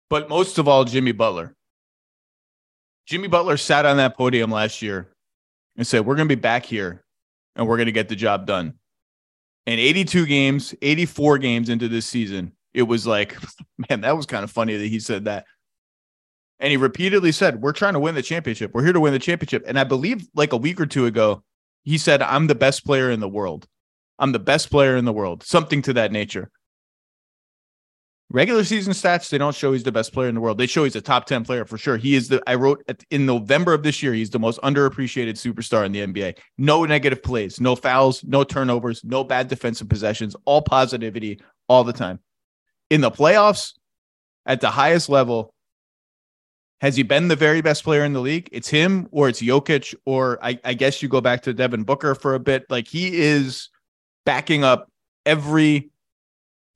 but most of all, Jimmy Butler. Jimmy Butler sat on that podium last year and said, We're going to be back here and we're going to get the job done. And 82 games, 84 games into this season, it was like, man, that was kind of funny that he said that. And he repeatedly said, We're trying to win the championship. We're here to win the championship. And I believe like a week or two ago, he said, I'm the best player in the world. I'm the best player in the world, something to that nature. Regular season stats, they don't show he's the best player in the world. They show he's a top 10 player for sure. He is the, I wrote in November of this year, he's the most underappreciated superstar in the NBA. No negative plays, no fouls, no turnovers, no bad defensive possessions, all positivity all the time in the playoffs at the highest level, has he been the very best player in the league? It's him or it's Jokic, or I, I, guess you go back to Devin Booker for a bit. Like he is backing up every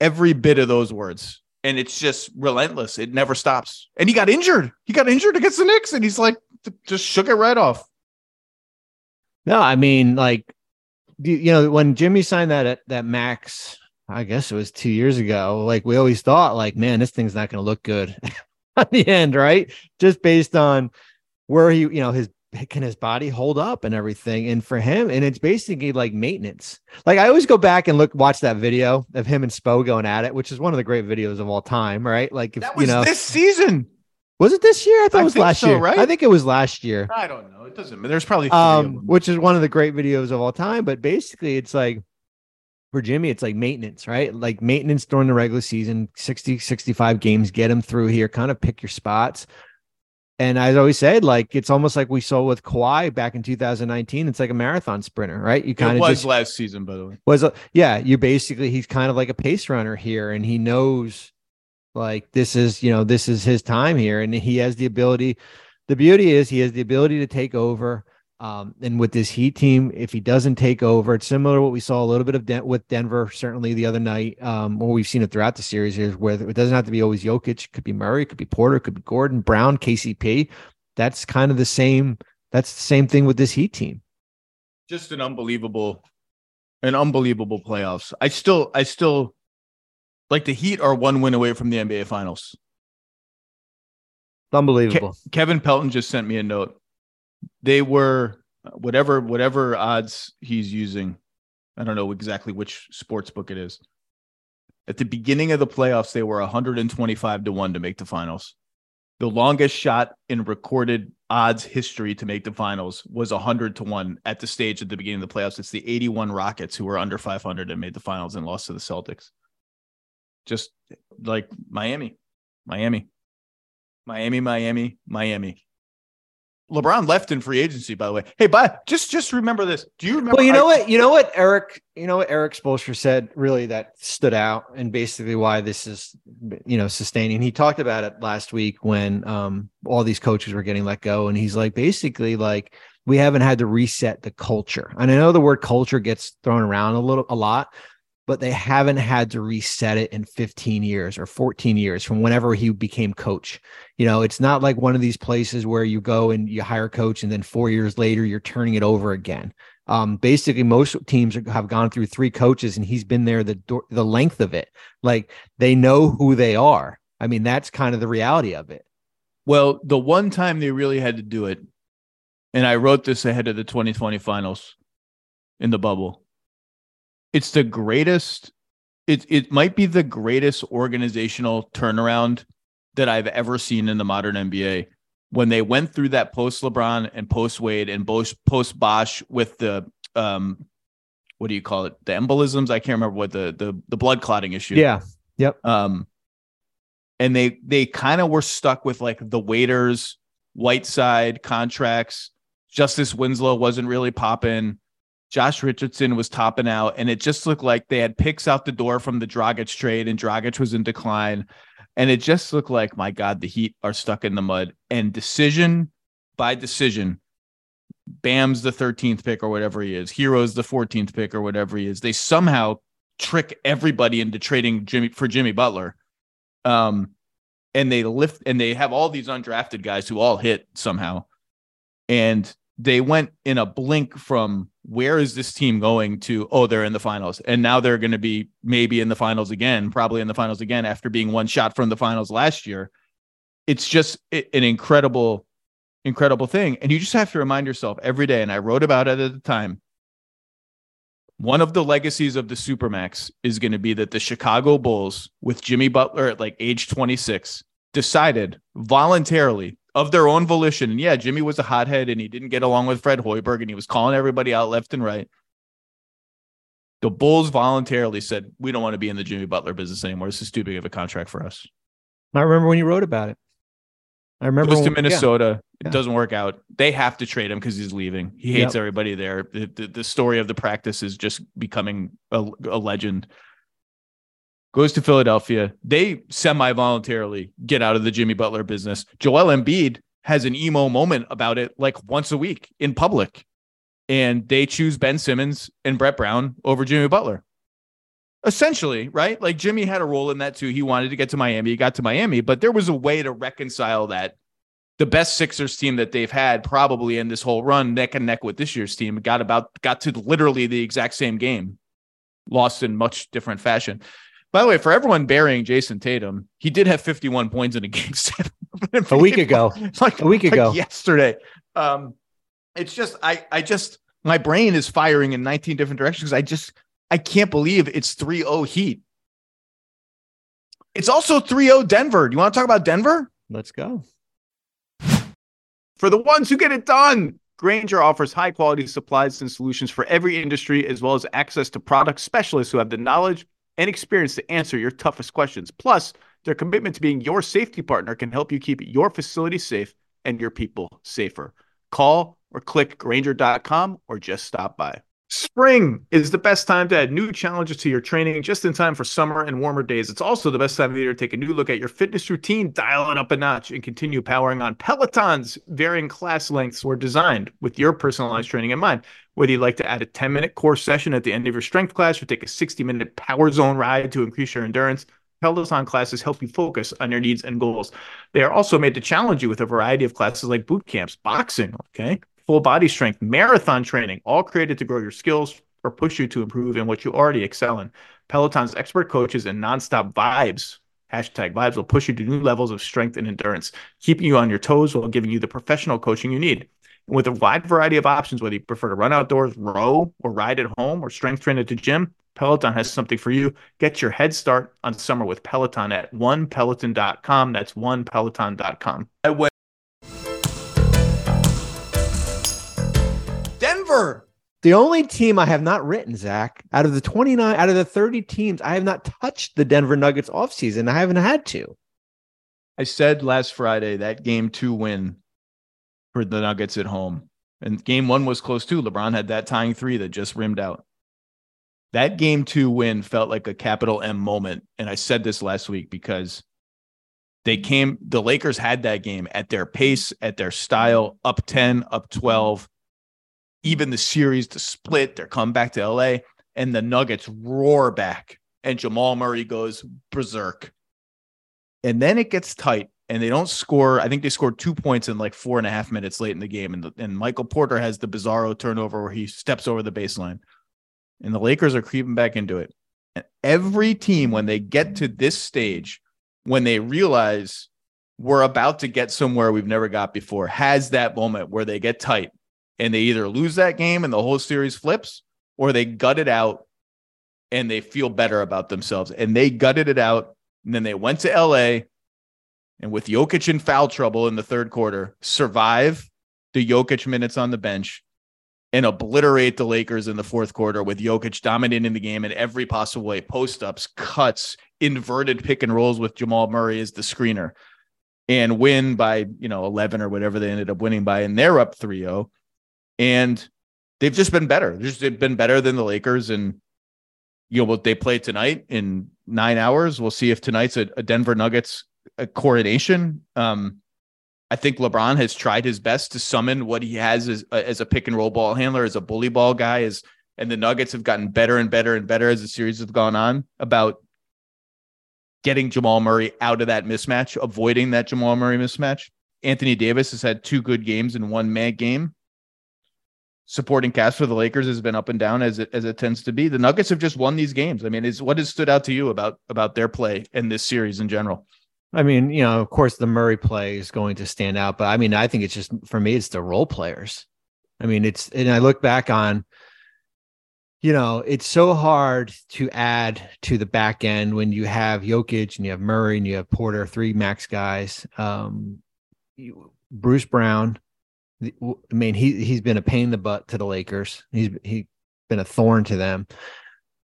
every bit of those words. And it's just relentless. It never stops. And he got injured. He got injured against the Knicks and he's like just shook it right off. No, I mean, like you know, when Jimmy signed that that max I guess it was two years ago. Like we always thought, like, man, this thing's not going to look good at the end, right? Just based on where he, you know, his can his body hold up and everything. And for him, and it's basically like maintenance. Like I always go back and look, watch that video of him and Spo going at it, which is one of the great videos of all time, right? Like if that was you know this season. Was it this year? I thought I it was last so, year. right? I think it was last year. I don't know. It doesn't. Matter. There's probably Um, which is one of the great videos of all time. But basically, it's like for Jimmy, it's like maintenance, right? Like maintenance during the regular season, 60, 65 games, get him through here, kind of pick your spots. And I always said, like, it's almost like we saw with Kawhi back in 2019. It's like a marathon sprinter, right? You kind of was just last season, by the way. was, a, yeah, you basically, he's kind of like a pace runner here and he knows like this is, you know, this is his time here. And he has the ability. The beauty is he has the ability to take over. Um, and with this Heat team, if he doesn't take over, it's similar to what we saw a little bit of Den- with Denver, certainly the other night, um, or we've seen it throughout the series. Is where it doesn't have to be always Jokic, it could be Murray, it could be Porter, it could be Gordon, Brown, KCP. That's kind of the same. That's the same thing with this Heat team. Just an unbelievable, an unbelievable playoffs. I still, I still like the Heat are one win away from the NBA Finals. Unbelievable. Kevin Pelton just sent me a note. They were whatever whatever odds he's using. I don't know exactly which sports book it is. At the beginning of the playoffs, they were 125 to 1 to make the finals. The longest shot in recorded odds history to make the finals was 100 to 1 at the stage at the beginning of the playoffs. It's the 81 Rockets who were under 500 and made the finals and lost to the Celtics. Just like Miami, Miami, Miami, Miami, Miami. LeBron left in free agency, by the way. Hey, but just just remember this. Do you remember? Well, you know I- what? You know what Erik, you know what Erik Spoelstra said really that stood out and basically why this is you know sustaining. He talked about it last week when um all these coaches were getting let go and he's like basically like we haven't had to reset the culture. And I know the word culture gets thrown around a little a lot, but they haven't had to reset it in 15 years or 14 years from whenever he became coach. You know, it's not like one of these places where you go and you hire a coach and then 4 years later you're turning it over again. Um, basically, most teams have gone through three coaches, and he's been there the the length of it. Like they know who they are. I mean, that's kind of the reality of it. Well, the one time they really had to do it, and I wrote this ahead of the 2020 finals in the bubble. It's the greatest, it, it might be the greatest organizational turnaround that I've ever seen in the modern NBA. When they went through that post LeBron and post Wade and post post Bosh with the um what do you call it? The embolisms. I can't remember what the the the blood clotting issue. Yeah. Yep. Um, and they they kind of were stuck with like the Waiters, Whiteside contracts. Justice Winslow wasn't really popping. Josh Richardson was topping out, and it just looked like they had picks out the door from the Dragic trade, and Dragic was in decline. And it just looked like, my God, the Heat are stuck in the mud. And decision by decision, Bam's the 13th pick or whatever he is, Herro's the 14th pick or whatever he is. They somehow trick everybody into trading Jimmy for Jimmy Butler. Um, and they lift and they have all these undrafted guys who all hit somehow. And they went in a blink from where is this team going to oh they're in the finals. And now they're going to be maybe in the finals again probably in the finals again after being one shot from the finals last year. It's just an incredible incredible thing. And you just have to remind yourself every day and i wrote about it at the time one of the legacies of the supermax is going to be that the chicago bulls with jimmy butler at like age 26 decided voluntarily of their own volition. And yeah, Jimmy was a hothead and he didn't get along with Fred Hoiberg and he was calling everybody out left and right. The Bulls voluntarily said, We don't want to be in the Jimmy Butler business anymore. This is too big of a contract for us. I remember when you wrote about it. I remember Goes to when-. Minnesota. Yeah. It doesn't work out. They have to trade him because he's leaving. He hates Yep. everybody there. The, the, the story of the practice is just becoming a, a legend. Goes to Philadelphia. They semi voluntarily get out of the Jimmy Butler business. Joel Embiid has an emo moment about it like once a week in public. And they choose Ben Simmons and Brett Brown over Jimmy Butler. Essentially, right? Like Jimmy had a role in that too. He wanted to get to Miami. He got to Miami, but there was a way to reconcile that the best Sixers team that they've had probably in this whole run, neck and neck with this year's team, got about got to literally the exact same game, lost in much different fashion. By the way, for everyone burying Jayson Tatum, he did have 51 points in a game seven. A week ago. It's like A week like ago. yesterday. Um, it's just I I just my brain is firing in 19 different directions. I just I can't believe it's 3-0 Heat. It's also 3-0 Denver. Do you want to talk about Denver? Let's go. For the ones who get it done, Grainger offers high quality supplies and solutions for every industry, as well as access to product specialists who have the knowledge and experience to answer your toughest questions. Plus, their commitment to being your safety partner can help you keep your facility safe and your people safer. Call or click Grainger.com or just stop by. Spring is the best time to add new challenges to your training just in time for summer and warmer days. It's also the best time of the year to take a new look at your fitness routine, dial it up a notch, and continue powering on. Peloton's varying class lengths were designed with your personalized training in mind. Whether you'd like to add a 10 minute core session at the end of your strength class or take a 60 minute power zone ride to increase your endurance, Peloton classes help you focus on your needs and goals. They are also made to challenge you with a variety of classes like boot camps, boxing, okay, full body strength, marathon training, all created to grow your skills or push you to improve in what you already excel in. Peloton's expert coaches and nonstop vibes, hashtag vibes, will push you to new levels of strength and endurance, keeping you on your toes while giving you the professional coaching you need. With a wide variety of options, whether you prefer to run outdoors, row, or ride at home, or strength train at the gym, Peloton has something for you. Get your head start on summer with Peloton at onepeloton.com. That's onepeloton.com. I went Denver. The only team I have not written, Zach, out of the 29, out of the 30 teams, I have not touched the Denver Nuggets offseason. I haven't had to. I said last Friday that game two win for the Nuggets at home. And game one was close too. LeBron had that tying three that just rimmed out. That game two win felt like a capital M moment. And I said this last week because they came, the Lakers had that game at their pace, at their style, up 10, up 12, even the series to split, they're coming back to LA, and the Nuggets roar back, and Jamal Murray goes berserk. And then it gets tight, and they don't score. I think they scored two points in like four and a half minutes late in the game. And, the, and Michael Porter has the bizarro turnover where he steps over the baseline. And the Lakers are creeping back into it. And every team, when they get to this stage, when they realize we're about to get somewhere we've never got before, has that moment where they get tight and they either lose that game and the whole series flips or they gut it out and they feel better about themselves. And they gutted it out. And then they went to LA and with Jokic in foul trouble in the third quarter, survive the Jokic minutes on the bench and obliterate the Lakers in the fourth quarter with Jokic dominating the game in every possible way post ups, cuts, inverted pick and rolls with Jamal Murray as the screener and win by, you know, 11 or whatever they ended up winning by. And they're up 3 0. And they've just been better. They've just been better than the Lakers. And, you know, what they play tonight in nine hours. We'll see if tonight's a, a Denver Nuggets a coronation. Um, I think LeBron has tried his best to summon what he has as, as a pick and roll ball handler, as a bully ball guy, as and the Nuggets have gotten better and better and better as the series have gone on about getting Jamal Murray out of that mismatch, avoiding that Jamal Murray mismatch. Anthony Davis has had two good games in one mad game. Supporting cast for the Lakers has been up and down as it as it tends to be. The Nuggets have just won these games. I mean, is what has stood out to you about about their play in this series in general? I mean, you know, of course, the Murray play is going to stand out, but I mean, I think it's just for me, it's the role players. I mean, it's and I look back on, you know, it's so hard to add to the back end when you have Jokic and you have Murray and you have Porter, three max guys. Um, you, Bruce Brown, I mean, he he's been a pain in the butt to the Lakers. He's he been a thorn to them.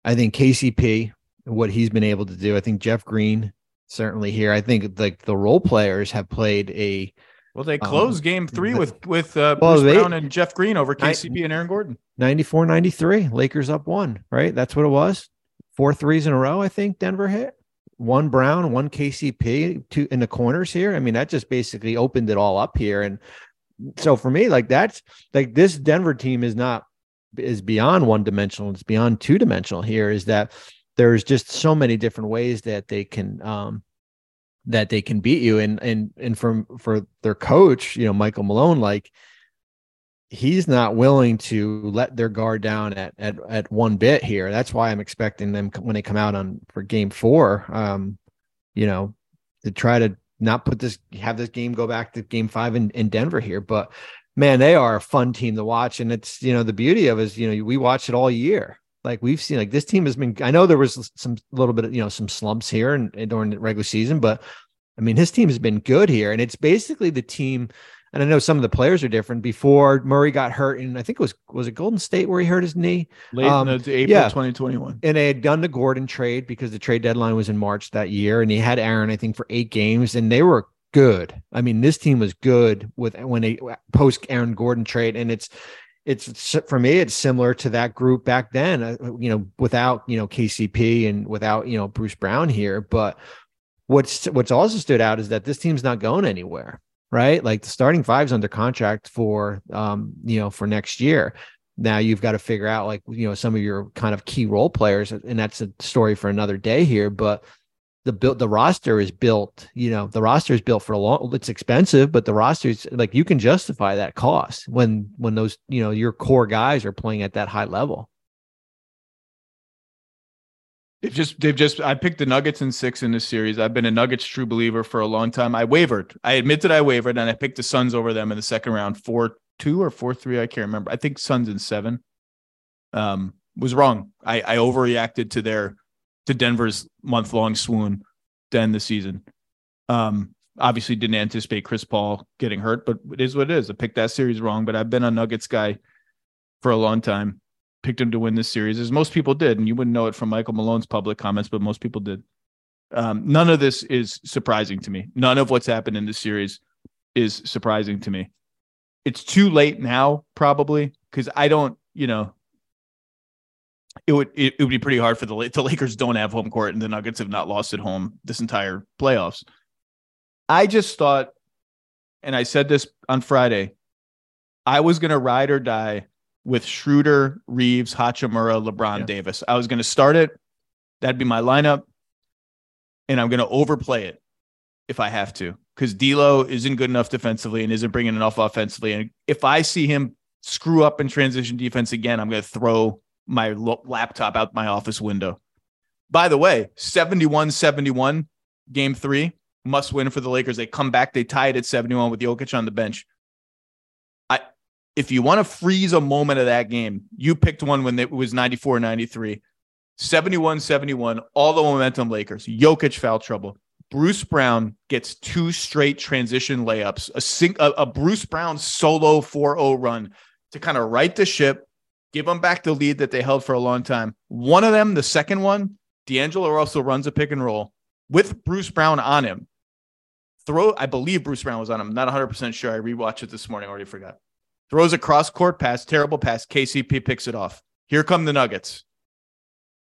I think KCP, what he's been able to do. I think Jeff Green certainly here. I think like the role players have played a well. They closed um, game three with with uh, well, Bruce they, Brown and Jeff Green over KCP and Aaron Gordon. 94 93. Lakers up one, right? That's what it was. Four threes in a row, I think Denver hit. One Brown, one KCP, two in the corners here. I mean, that just basically opened it all up here. And so for me, like that's like this Denver team is not is beyond one dimensional. It's beyond two dimensional here. Is that there's just so many different ways that they can um, that they can beat you. And and and from for their coach you know michael malone like he's not willing to let their guard down at at at one bit here. That's why i'm expecting them when they come out on for game four um you know to try to not put this have this game go back to game five in, in denver here. But man they are a fun team to watch. And it's you know the beauty of it is you know we watch it all year like we've seen, like this team has been. I know there was some little bit of you know some slumps here and, during the regular season, but I mean his team has been good here, and it's basically the team. And I know some of the players are different. Before Murray got hurt, and I think it was was it Golden State where he hurt his knee late um, in April yeah. 2021. And they had done the Gordon trade because the trade deadline was in March that year, and he had Aaron I think for eight games, and they were good. I mean, this team was good with when they post Aaron Gordon trade, and it's it's for me it's similar to that group back then uh, you know without you know kcp and without you know bruce brown here but what's what's also stood out is that this team's not going anywhere right? Like the starting five's under contract for um you know for next year. Now you've got to figure out like you know some of your kind of key role players and that's a story for another day here but the built the roster is built you know the roster is built for a long it's expensive but the roster is like you can justify that cost when when those you know your core guys are playing at that high level They've just they've just I picked the Nuggets in six in this series. I've been a Nuggets true believer for a long time. I wavered. I admit that I wavered and I picked the Suns over them in the second round, four two or four three. I can't remember. I think Suns in seven. Um, was wrong. I, I overreacted to their to Denver's month long swoon to end the season. Um, obviously didn't anticipate Chris Paul getting hurt, but it is what it is. I picked that series wrong, but I've been a Nuggets guy for a long time. Picked him to win this series, as most people did, and you wouldn't know it from Michael Malone's public comments, but most people did. Um, none of this is surprising to me. None of what's happened in this series is surprising to me. it's too late now, probably, because I don't, you know, it would it, it would be pretty hard for the the Lakers don't have home court and the Nuggets have not lost at home this entire playoffs. I just thought, and I said this on Friday, I was going to ride or die with Schroeder, Reaves, Hachimura, LeBron Yeah. Davis. I was going to start it. That'd be my lineup, and I'm going to overplay it if I have to, because D'Lo isn't good enough defensively and isn't bringing enough offensively. And if I see him screw up in transition defense again, I'm going to throw my laptop out my office window. By the way, 71 71, game three, must win for the Lakers. They come back, they tie it at 71 with Jokic on the bench. I, if you want to freeze a moment of that game, you picked one when it was 94 93, 71 71, all the momentum Lakers, Jokic foul trouble. Bruce Brown gets two straight transition layups, a, sing, a, a Bruce Brown solo 4 0 run to kind of right the ship, give them back the lead that they held for a long time. One of them, the second one, D'Angelo Russell runs a pick and roll with Bruce Brown on him. Throw, I believe Bruce Brown was on him. Not 100% sure. I rewatched it this morning, already forgot. Throws a cross court pass, terrible pass. KCP picks it off. Here come the Nuggets.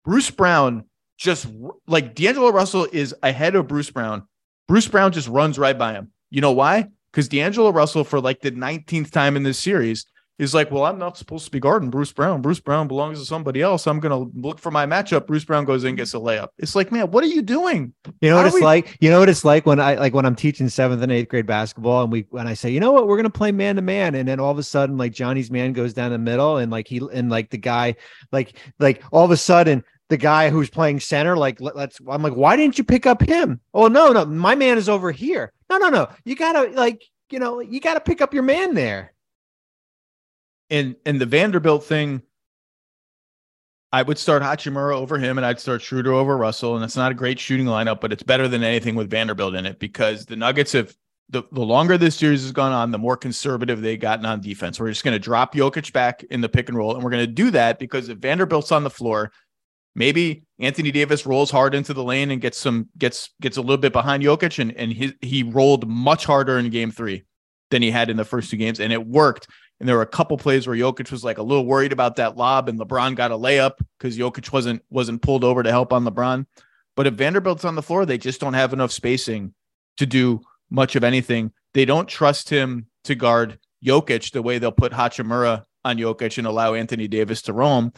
Bruce Brown just like D'Angelo Russell is ahead of Bruce Brown. Bruce Brown just runs right by him. You know why? Because D'Angelo Russell, for like the 19th time in this series, is like, well, I'm not supposed to be guarding Bruce Brown. Bruce Brown belongs to somebody else. I'm going to look for my matchup. Bruce Brown goes in, gets a layup. It's like, man, what are you doing? You know How what it's we- like? You know what it's like when I like when I'm teaching seventh and eighth grade basketball and we when I say, you know what, we're gonna play man to man, and then all of a sudden, like Johnny's man goes down the middle, and like he and like the guy, like like all of a sudden the guy who's playing center, like let, let's I'm like, why didn't you pick up him? Oh no, no, my man is over here. No, no, no. You gotta like, you know, you gotta pick up your man there. And and the Vanderbilt thing, I would start Hachimura over him and I'd start Schroeder over Russell. And it's not a great shooting lineup, but it's better than anything with Vanderbilt in it because the Nuggets have the, the longer this series has gone on, the more conservative they've gotten on defense. We're just going to drop Jokic back in the pick and roll. And we're going to do that because if Vanderbilt's on the floor, maybe Anthony Davis rolls hard into the lane and gets some gets gets a little bit behind Jokic and, and he he rolled much harder in game three than he had in the first two games. And it worked. And there were a couple plays where Jokic was like a little worried about that lob, and LeBron got a layup because Jokic wasn't wasn't pulled over to help on LeBron. But if Vanderbilt's on the floor, they just don't have enough spacing to do much of anything. They don't trust him to guard Jokic the way they'll put Hachimura on Jokic and allow Anthony Davis to roam.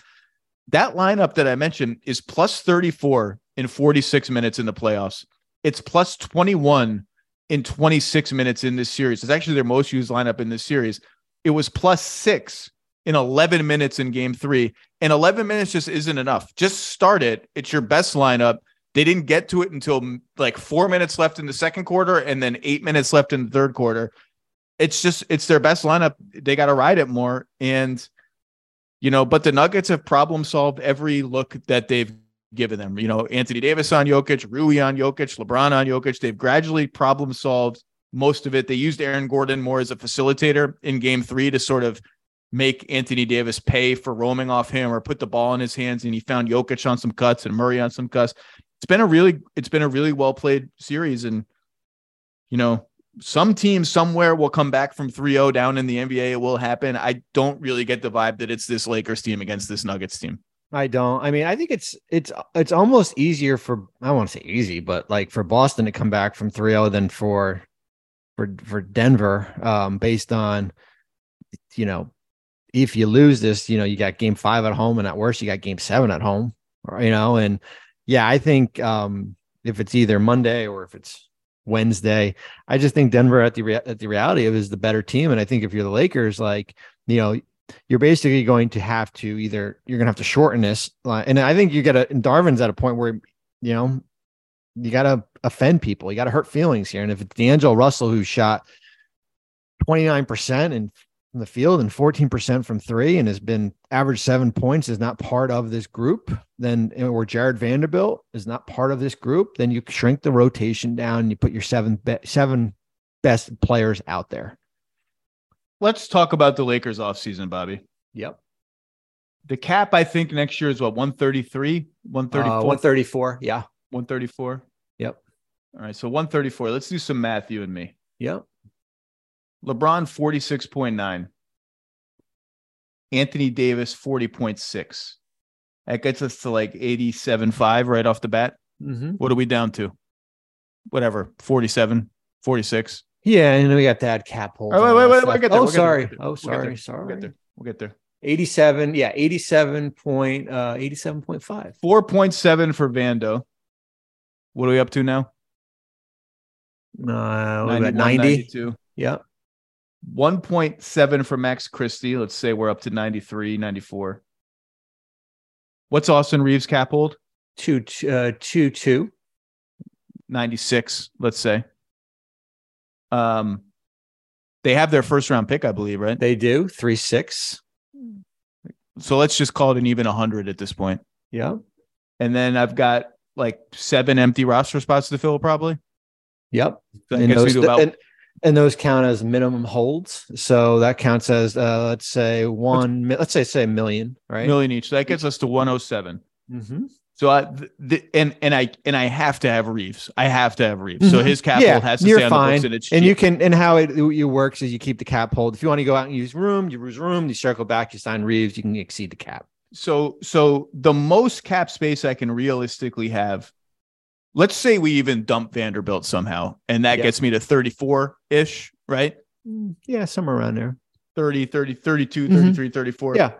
That lineup that I mentioned is plus 34 in 46 minutes in the playoffs. It's plus 21 in 26 minutes in this series. It's actually their most used lineup in this series. It was plus six in 11 minutes in game three. And 11 minutes just isn't enough. Just start it. It's your best lineup. They didn't get to it until like four minutes left in the second quarter and then eight minutes left in the third quarter. It's just, it's their best lineup. They got to ride it more. And, you know, but the Nuggets have problem solved every look that they've given them. You know, Anthony Davis on Jokic, Rui on Jokic, LeBron on Jokic. They've gradually problem solved most of it. They used Aaron Gordon more as a facilitator in game three to sort of make Anthony Davis pay for roaming off him or put the ball in his hands. And he found Jokic on some cuts and Murray on some cuts. It's been a really, it's been a really well played series. And, you know, some team somewhere will come back from 3-0 down in the NBA. It will happen. I don't really get the vibe that it's this Lakers team against this Nuggets team. I don't. I mean, I think it's it's it's almost easier for I don't want to say easy, but like for Boston to come back from 3-0 than for for for Denver, um, based on you know, if you lose this, you know, you got game five at home, and at worst, you got game seven at home, you know, and yeah, I think um if it's either Monday or if it's Wednesday, I just think Denver at the rea- at the reality of is the better team, and I think if you're the Lakers, like you know, you're basically going to have to either you're going to have to shorten this, uh, and I think you got to. And Darvin's at a point where you know you got to offend people, you got to hurt feelings here, and if it's D'Angelo Russell who shot 29 percent in from the field and 14 percent from three, and has been average seven points, is not part of this group, then or Jared Vanderbilt is not part of this group, then you shrink the rotation down, and you put your seven be- seven best players out there. Let's talk about the Lakers offseason, Bobby. Yep. The cap, I think, next year is what, 133, 134, Uh, 134. Yeah. 134. All right. So 134. Let's do some math, you and me. Yep. LeBron 46.9. Anthony Davis 40.6. That gets us to like 87.5 right off the bat. Mm-hmm. What are we down to? Whatever, 47, 46. Yeah, and then we got that cap hold. Oh, wait, wait, wait, we'll get there, Oh, we'll get there, sorry. we'll get there. Oh, We'll sorry. Sorry. We'll get there. We'll get there. 87. Yeah, 87 point, uh, 87.5. 4.7 for Vando. What are we up to now? Uh, we 91, got 90. 92. Yeah. 1.7 for Max Christie. Let's say we're up to 93, 94. What's Austin Reaves cap hold? Two, two, uh, two, two. 96, let's say. Um, they have their first round pick, I believe, right? They do. Three, six. So let's just call it an even 100 at this point. Yeah. And then I've got like seven empty roster spots to fill, probably. Yep. And those, about and, and those count as minimum holds. So that counts as, uh, let's say one, let's say, say a million, right? million each. So that gets us to 107. Mm-hmm. So I th- th- and and I and I have to have Reaves. I have to have Reaves. So Mhm. his cap Yeah, hold has to stay on the fine. books, and And you can, and how it, it works is you keep the cap hold. If you want to go out and use room, you use room, you circle back, you sign Reaves, you can exceed the cap. so so the most cap space I can realistically have. Let's say we even dump Vanderbilt somehow, and that Yeah. gets me to 34 ish, right? Yeah, somewhere around there. 30, 30, 32, Mhm. 33, 34. Yeah.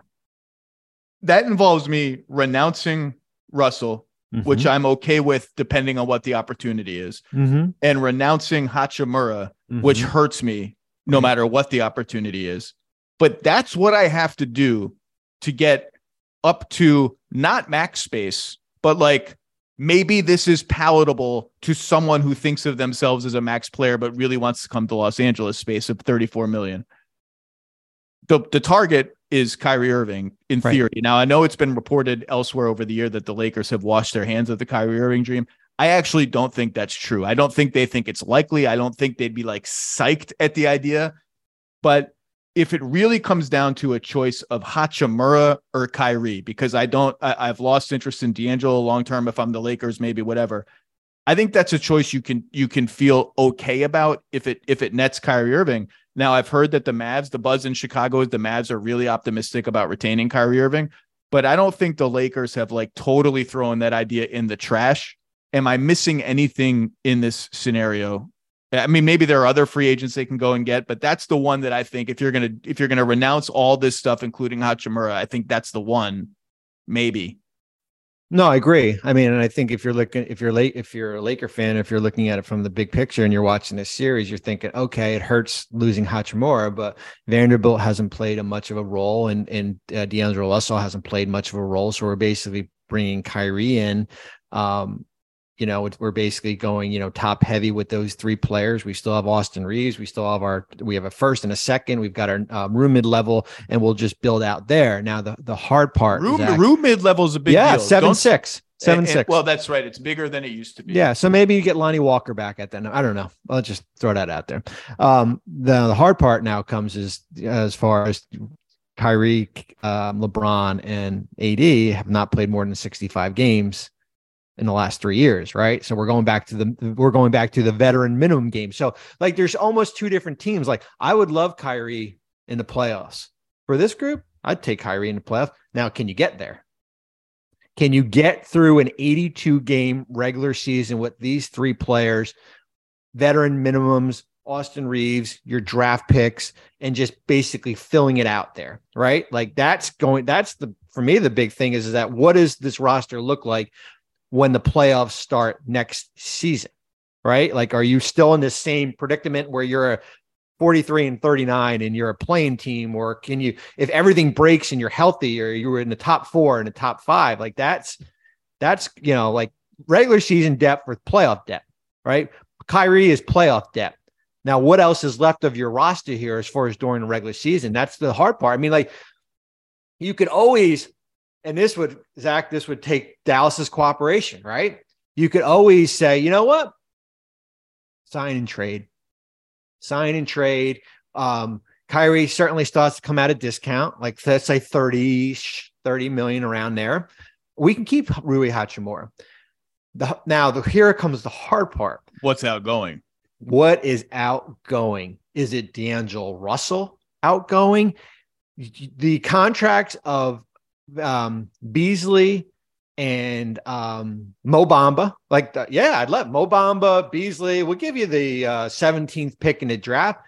That involves me renouncing Russell, which Mm-hmm. I'm okay with depending on what the opportunity is, Mhm. and renouncing Hachimura, which Mhm. hurts me no matter what the opportunity is. But that's what I have to do to get up to not max space, but like maybe this is palatable to someone who thinks of themselves as a max player, but really wants to come to Los Angeles space of 34 million. The, the target is Kyrie Irving in Right. theory. Now, I know it's been reported elsewhere over the year that the Lakers have washed their hands of the Kyrie Irving dream. I actually don't think that's true. I don't think they think it's likely. I don't think they'd be like psyched at the idea. But if it really comes down to a choice of Hachimura or Kyrie, because I don't, I, I've lost interest in D'Angelo long term. If I'm the Lakers, maybe whatever. I think that's a choice you can you can feel okay about if it if it nets Kyrie Irving. Now I've heard that the Mavs, the buzz in Chicago is the Mavs are really optimistic about retaining Kyrie Irving, but I don't think the Lakers have like totally thrown that idea in the trash. Am I missing anything in this scenario? I mean, maybe there are other free agents they can go and get, but that's the one that I think if you're gonna if you're gonna renounce all this stuff, including Hachimura, I think that's the one. Maybe. No, I agree. I mean, and I think if you're looking, if you're late, if you're a Laker fan, if you're looking at it from the big picture and you're watching this series, you're thinking, okay, it hurts losing Hachimura, but Vanderbilt hasn't played a much of a role, and and uh, D'Angelo Russell hasn't played much of a role. So we're basically bringing Kyrie in. Um, you know, we're basically going, you know, top heavy with those three players. We still have Austin Reaves. We still have our, we have a first and a second. We've got our um, room mid level, and we'll just build out there. Now, the the hard part, Room Zach- room mid level is a big yeah, deal. seven Don't- six, seven and- and- six. Well, that's right. It's bigger than it used to be. yeah, so maybe you get Lonnie Walker back at that. I don't know. I'll just throw that out there. Um, the the hard part now comes is as far as Kyrie, um, LeBron, and AD have not played more than sixty five games in the last three years, right? So we're going back to the we're going back to the veteran minimum game. So like, there's almost two different teams. Like, I would love Kyrie in the playoffs for this group. I'd take Kyrie in the playoffs. Now, can you get there? Can you get through an 82 game regular season with these three players, veteran minimums, Austin Reaves, your draft picks, and just basically filling it out there, right? Like that's going, that's the, for me, the big thing is, is that what does this roster look like when the playoffs start next season, right? Like, are you still in the same predicament where you're a 43 and 39 and you're a playing team? Or can you if everything breaks and you're healthy or you were in the top 4 and the top 5 like that's that's you know like regular season depth with playoff depth right? Kyrie is playoff depth. Now what else is left of your roster here as far as during the regular season? That's the hard part. I mean like you could always and this would Zach this would take Dallas's cooperation right you could always say you know what sign and trade sign and trade. Um, Kyrie certainly starts to come at a discount, like let's say 30, 30 million around there. We can keep Rui Hachimura. The, now, the, here comes the hard part. What's outgoing? What is outgoing? Is it D'Angelo Russell outgoing? The contracts of um, Beasley and um, Mo Bamba, like, the, yeah, I'd let Mo Bamba, Beasley, we'll give you the uh, 17th pick in the draft.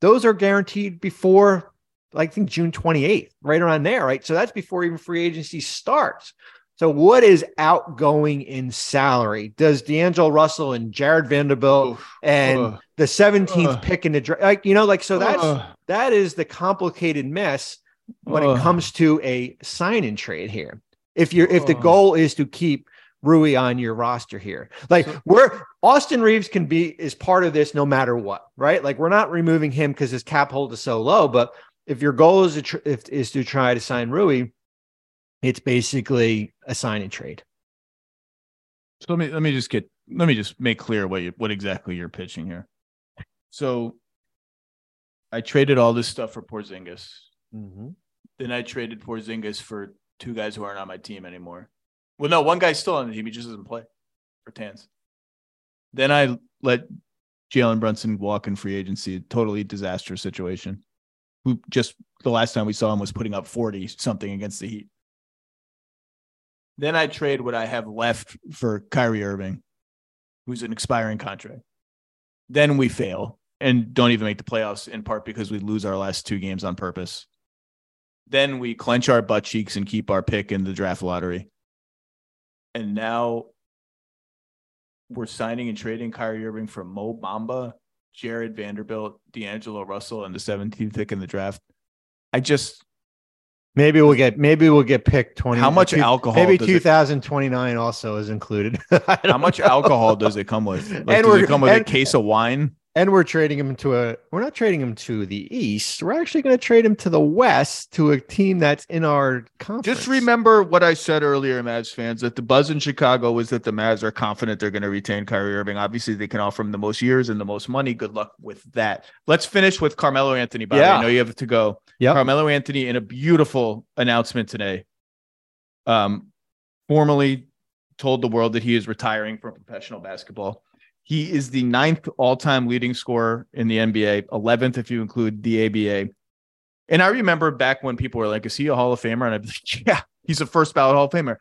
Those are guaranteed before, like, I think June 28th, right around there, right? So that's before even free agency starts. So, what is outgoing in salary? Does D'Angelo Russell and Jarred Vanderbilt Oof. and Ugh. the 17th Ugh. pick in the draft, like, you know, like, so that's Ugh. that is the complicated mess when it comes to a sign and trade here. If you're if the goal is to keep Rui on your roster here, like we're Austin Reaves can be is part of this no matter what, right? Like we're not removing him because his cap hold is so low, but if your goal is to tr- if, is to try to sign Rui, it's basically a sign and trade. So let me let me just get let me just make clear what you what exactly you're pitching here. So I traded all this stuff for Porzingis. Mm-hmm. Then I traded Porzingis for two guys who aren't on my team anymore. Well, no, one guy's still on the team. He just doesn't play for Tans. Then I let Jalen Brunson walk in free agency. Totally disastrous situation. Who just the last time we saw him was putting up 40 something against the Heat. Then I trade what I have left for Kyrie Irving, who's an expiring contract. Then we fail and don't even make the playoffs in part because we lose our last two games on purpose. Then we clench our butt cheeks and keep our pick in the draft lottery. And now we're signing and trading Kyrie Irving for Mo Bamba, Jarred Vanderbilt, D'Angelo Russell, and the 17th pick in the draft. I just Maybe we'll get maybe we'll get picked 20. How much two- alcohol Maybe does it- 2029 also is included. How much know. alcohol does it come with? Like, And does it come with a case of wine? And we're trading him to a we're not trading him to the east we're actually going to trade him to the west to a team that's in our conference Just remember what I said earlier, Mavs fans, that the buzz in Chicago was that the Mavs are confident they're going to retain Kyrie Irving. Obviously, they can offer him the most years and the most money. Good luck with that. Let's finish with Carmelo Anthony. Bobby. Yeah. I know you have to go. Yep. Carmelo Anthony in a beautiful announcement today. Um, formally told the world that he is retiring from professional basketball. He is the ninth all-time leading scorer in the NBA, 11th if you include the ABA. And I remember back when people were like, "Is he a Hall of Famer?" And I'd be like, "Yeah, he's a first ballot Hall of Famer."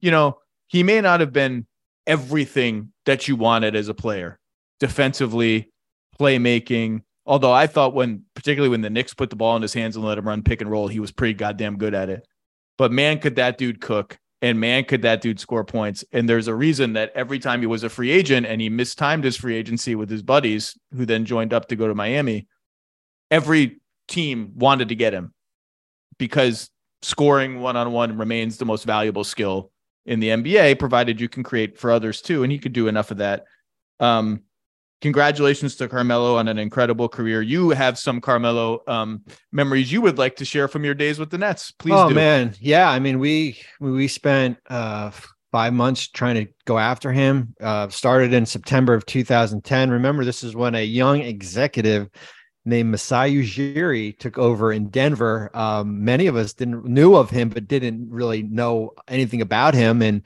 You know, he may not have been everything that you wanted as a player, defensively, playmaking. Although I thought when, particularly when the Knicks put the ball in his hands and let him run pick and roll, he was pretty goddamn good at it. But man, could that dude cook? And man, could that dude score points? And there's a reason that every time he was a free agent and he mistimed his free agency with his buddies, who then joined up to go to Miami, every team wanted to get him because scoring one on one remains the most valuable skill in the NBA, provided you can create for others too. And he could do enough of that. Um, congratulations to Carmelo on an incredible career. You have some Carmelo um, memories you would like to share from your days with the Nets. Please oh do. man yeah i mean we we spent uh five months trying to go after him uh started in september of 2010 remember this is when a young executive named Masai Ujiri took over in Denver. Um, many of us didn't knew of him, but didn't really know anything about him. And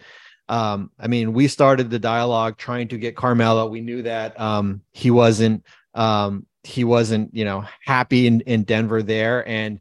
um, I mean, we started the dialogue trying to get Carmelo. We knew that um, he wasn't um, he wasn't you know happy in in Denver there, and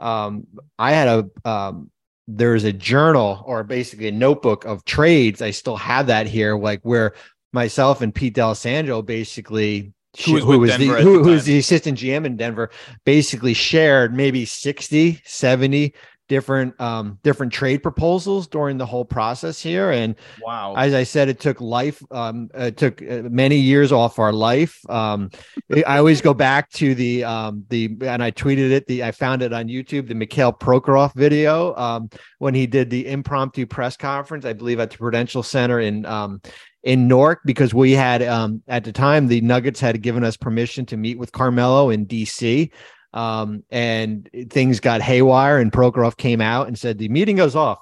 um, I had a um, there's a journal or basically a notebook of trades. I still have that here, like where myself and Pete D'Alessandro basically Who was who was Denver the who, the who was the assistant GM in Denver basically shared maybe 60 70 different um different trade proposals during the whole process here and Wow. as I said, it took life. Um, it took uh, many years off our life. Um, I always go back to the um, the and I tweeted it. The I found it on YouTube. The Mikhail Prokhorov video um, when he did the impromptu press conference. I believe at the Prudential Center in um, in Newark because we had um, at the time the Nuggets had given us permission to meet with Carmelo in DC. Um, and things got haywire, and Prokhorov came out and said the meeting goes off.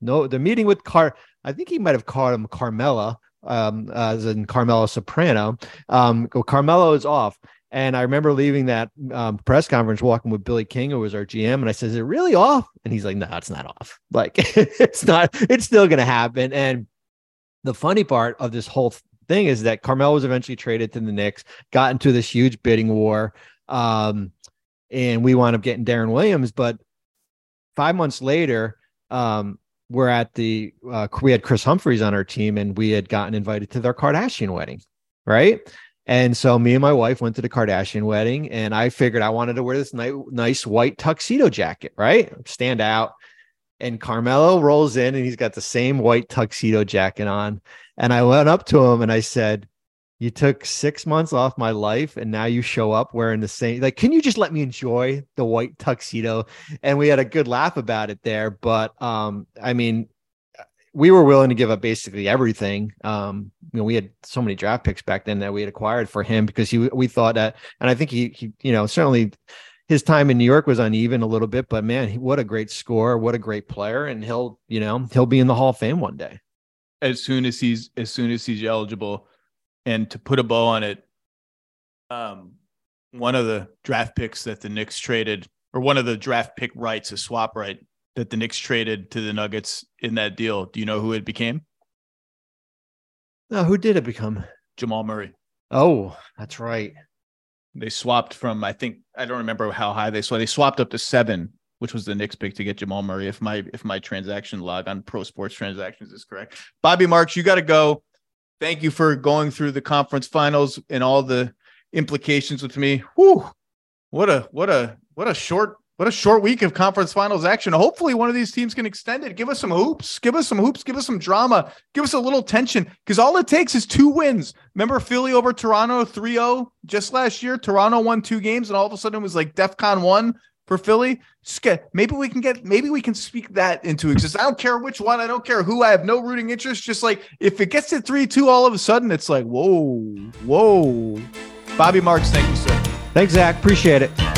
No, the meeting with Car. I think he might have called him Carmela, um, as in Carmelo Soprano. Um, Carmelo is off. And I remember leaving that um, press conference, walking with Billy King, who was our GM, and I said, "Is it really off?" And he's like, "No, it's not off. Like, it's not. It's still going to happen." And the funny part of this whole thing is that Carmelo was eventually traded to the Knicks, got into this huge bidding war. Um, and we wound up getting Deron Williams. But five months later, um, we're at the uh, we had Kris Humphries on our team, and we had gotten invited to their Kardashian wedding, right? And so me and my wife went to the Kardashian wedding, and I figured I wanted to wear this nice, nice white tuxedo jacket, right? Stand out. And Carmelo rolls in, and he's got the same white tuxedo jacket on. And I went up to him and I said, you took six months off my life and now you show up wearing the same like can you just let me enjoy the white tuxedo and we had a good laugh about it there but um i mean we were willing to give up basically everything um you know we had so many draft picks back then that we had acquired for him because he we thought that and i think he, he you know certainly his time in New York was uneven a little bit, but man, what a great scorer, what a great player, and he'll, you know, he'll be in the Hall of Fame one day. As soon as he's as soon as he's eligible, and to put a bow on it, um, one of the draft picks that the Knicks traded, or one of the draft pick rights, a swap right that the Knicks traded to the Nuggets in that deal. Do you know who it became? No, who did it become? Jamal Murray. Oh, that's right. They swapped from I think I don't remember how high they swapped. They swapped up to seven, which was the Knicks pick to get Jamal Murray. If my if my transaction log on Pro Sports Transactions is correct, Bobby Marks, you got to go thank you for going through the conference finals and all the implications with me. Whew. What a what a what a short what a short week of conference finals action. Hopefully one of these teams can extend it. Give us some hoops. Give us some hoops. Give us some drama. Give us a little tension because all it takes is two wins. Remember Philly over Toronto 3-0 just last year? Toronto won two games and all of a sudden it was like DEFCON 1 for Philly. Maybe we can get maybe we can speak that into existence. I don't care which one. I don't care who. I have no rooting interest. Just like if it gets to three two, all of a sudden it's like whoa, whoa. Bobby Marks, thank you, sir. Thanks, Zach. Appreciate it.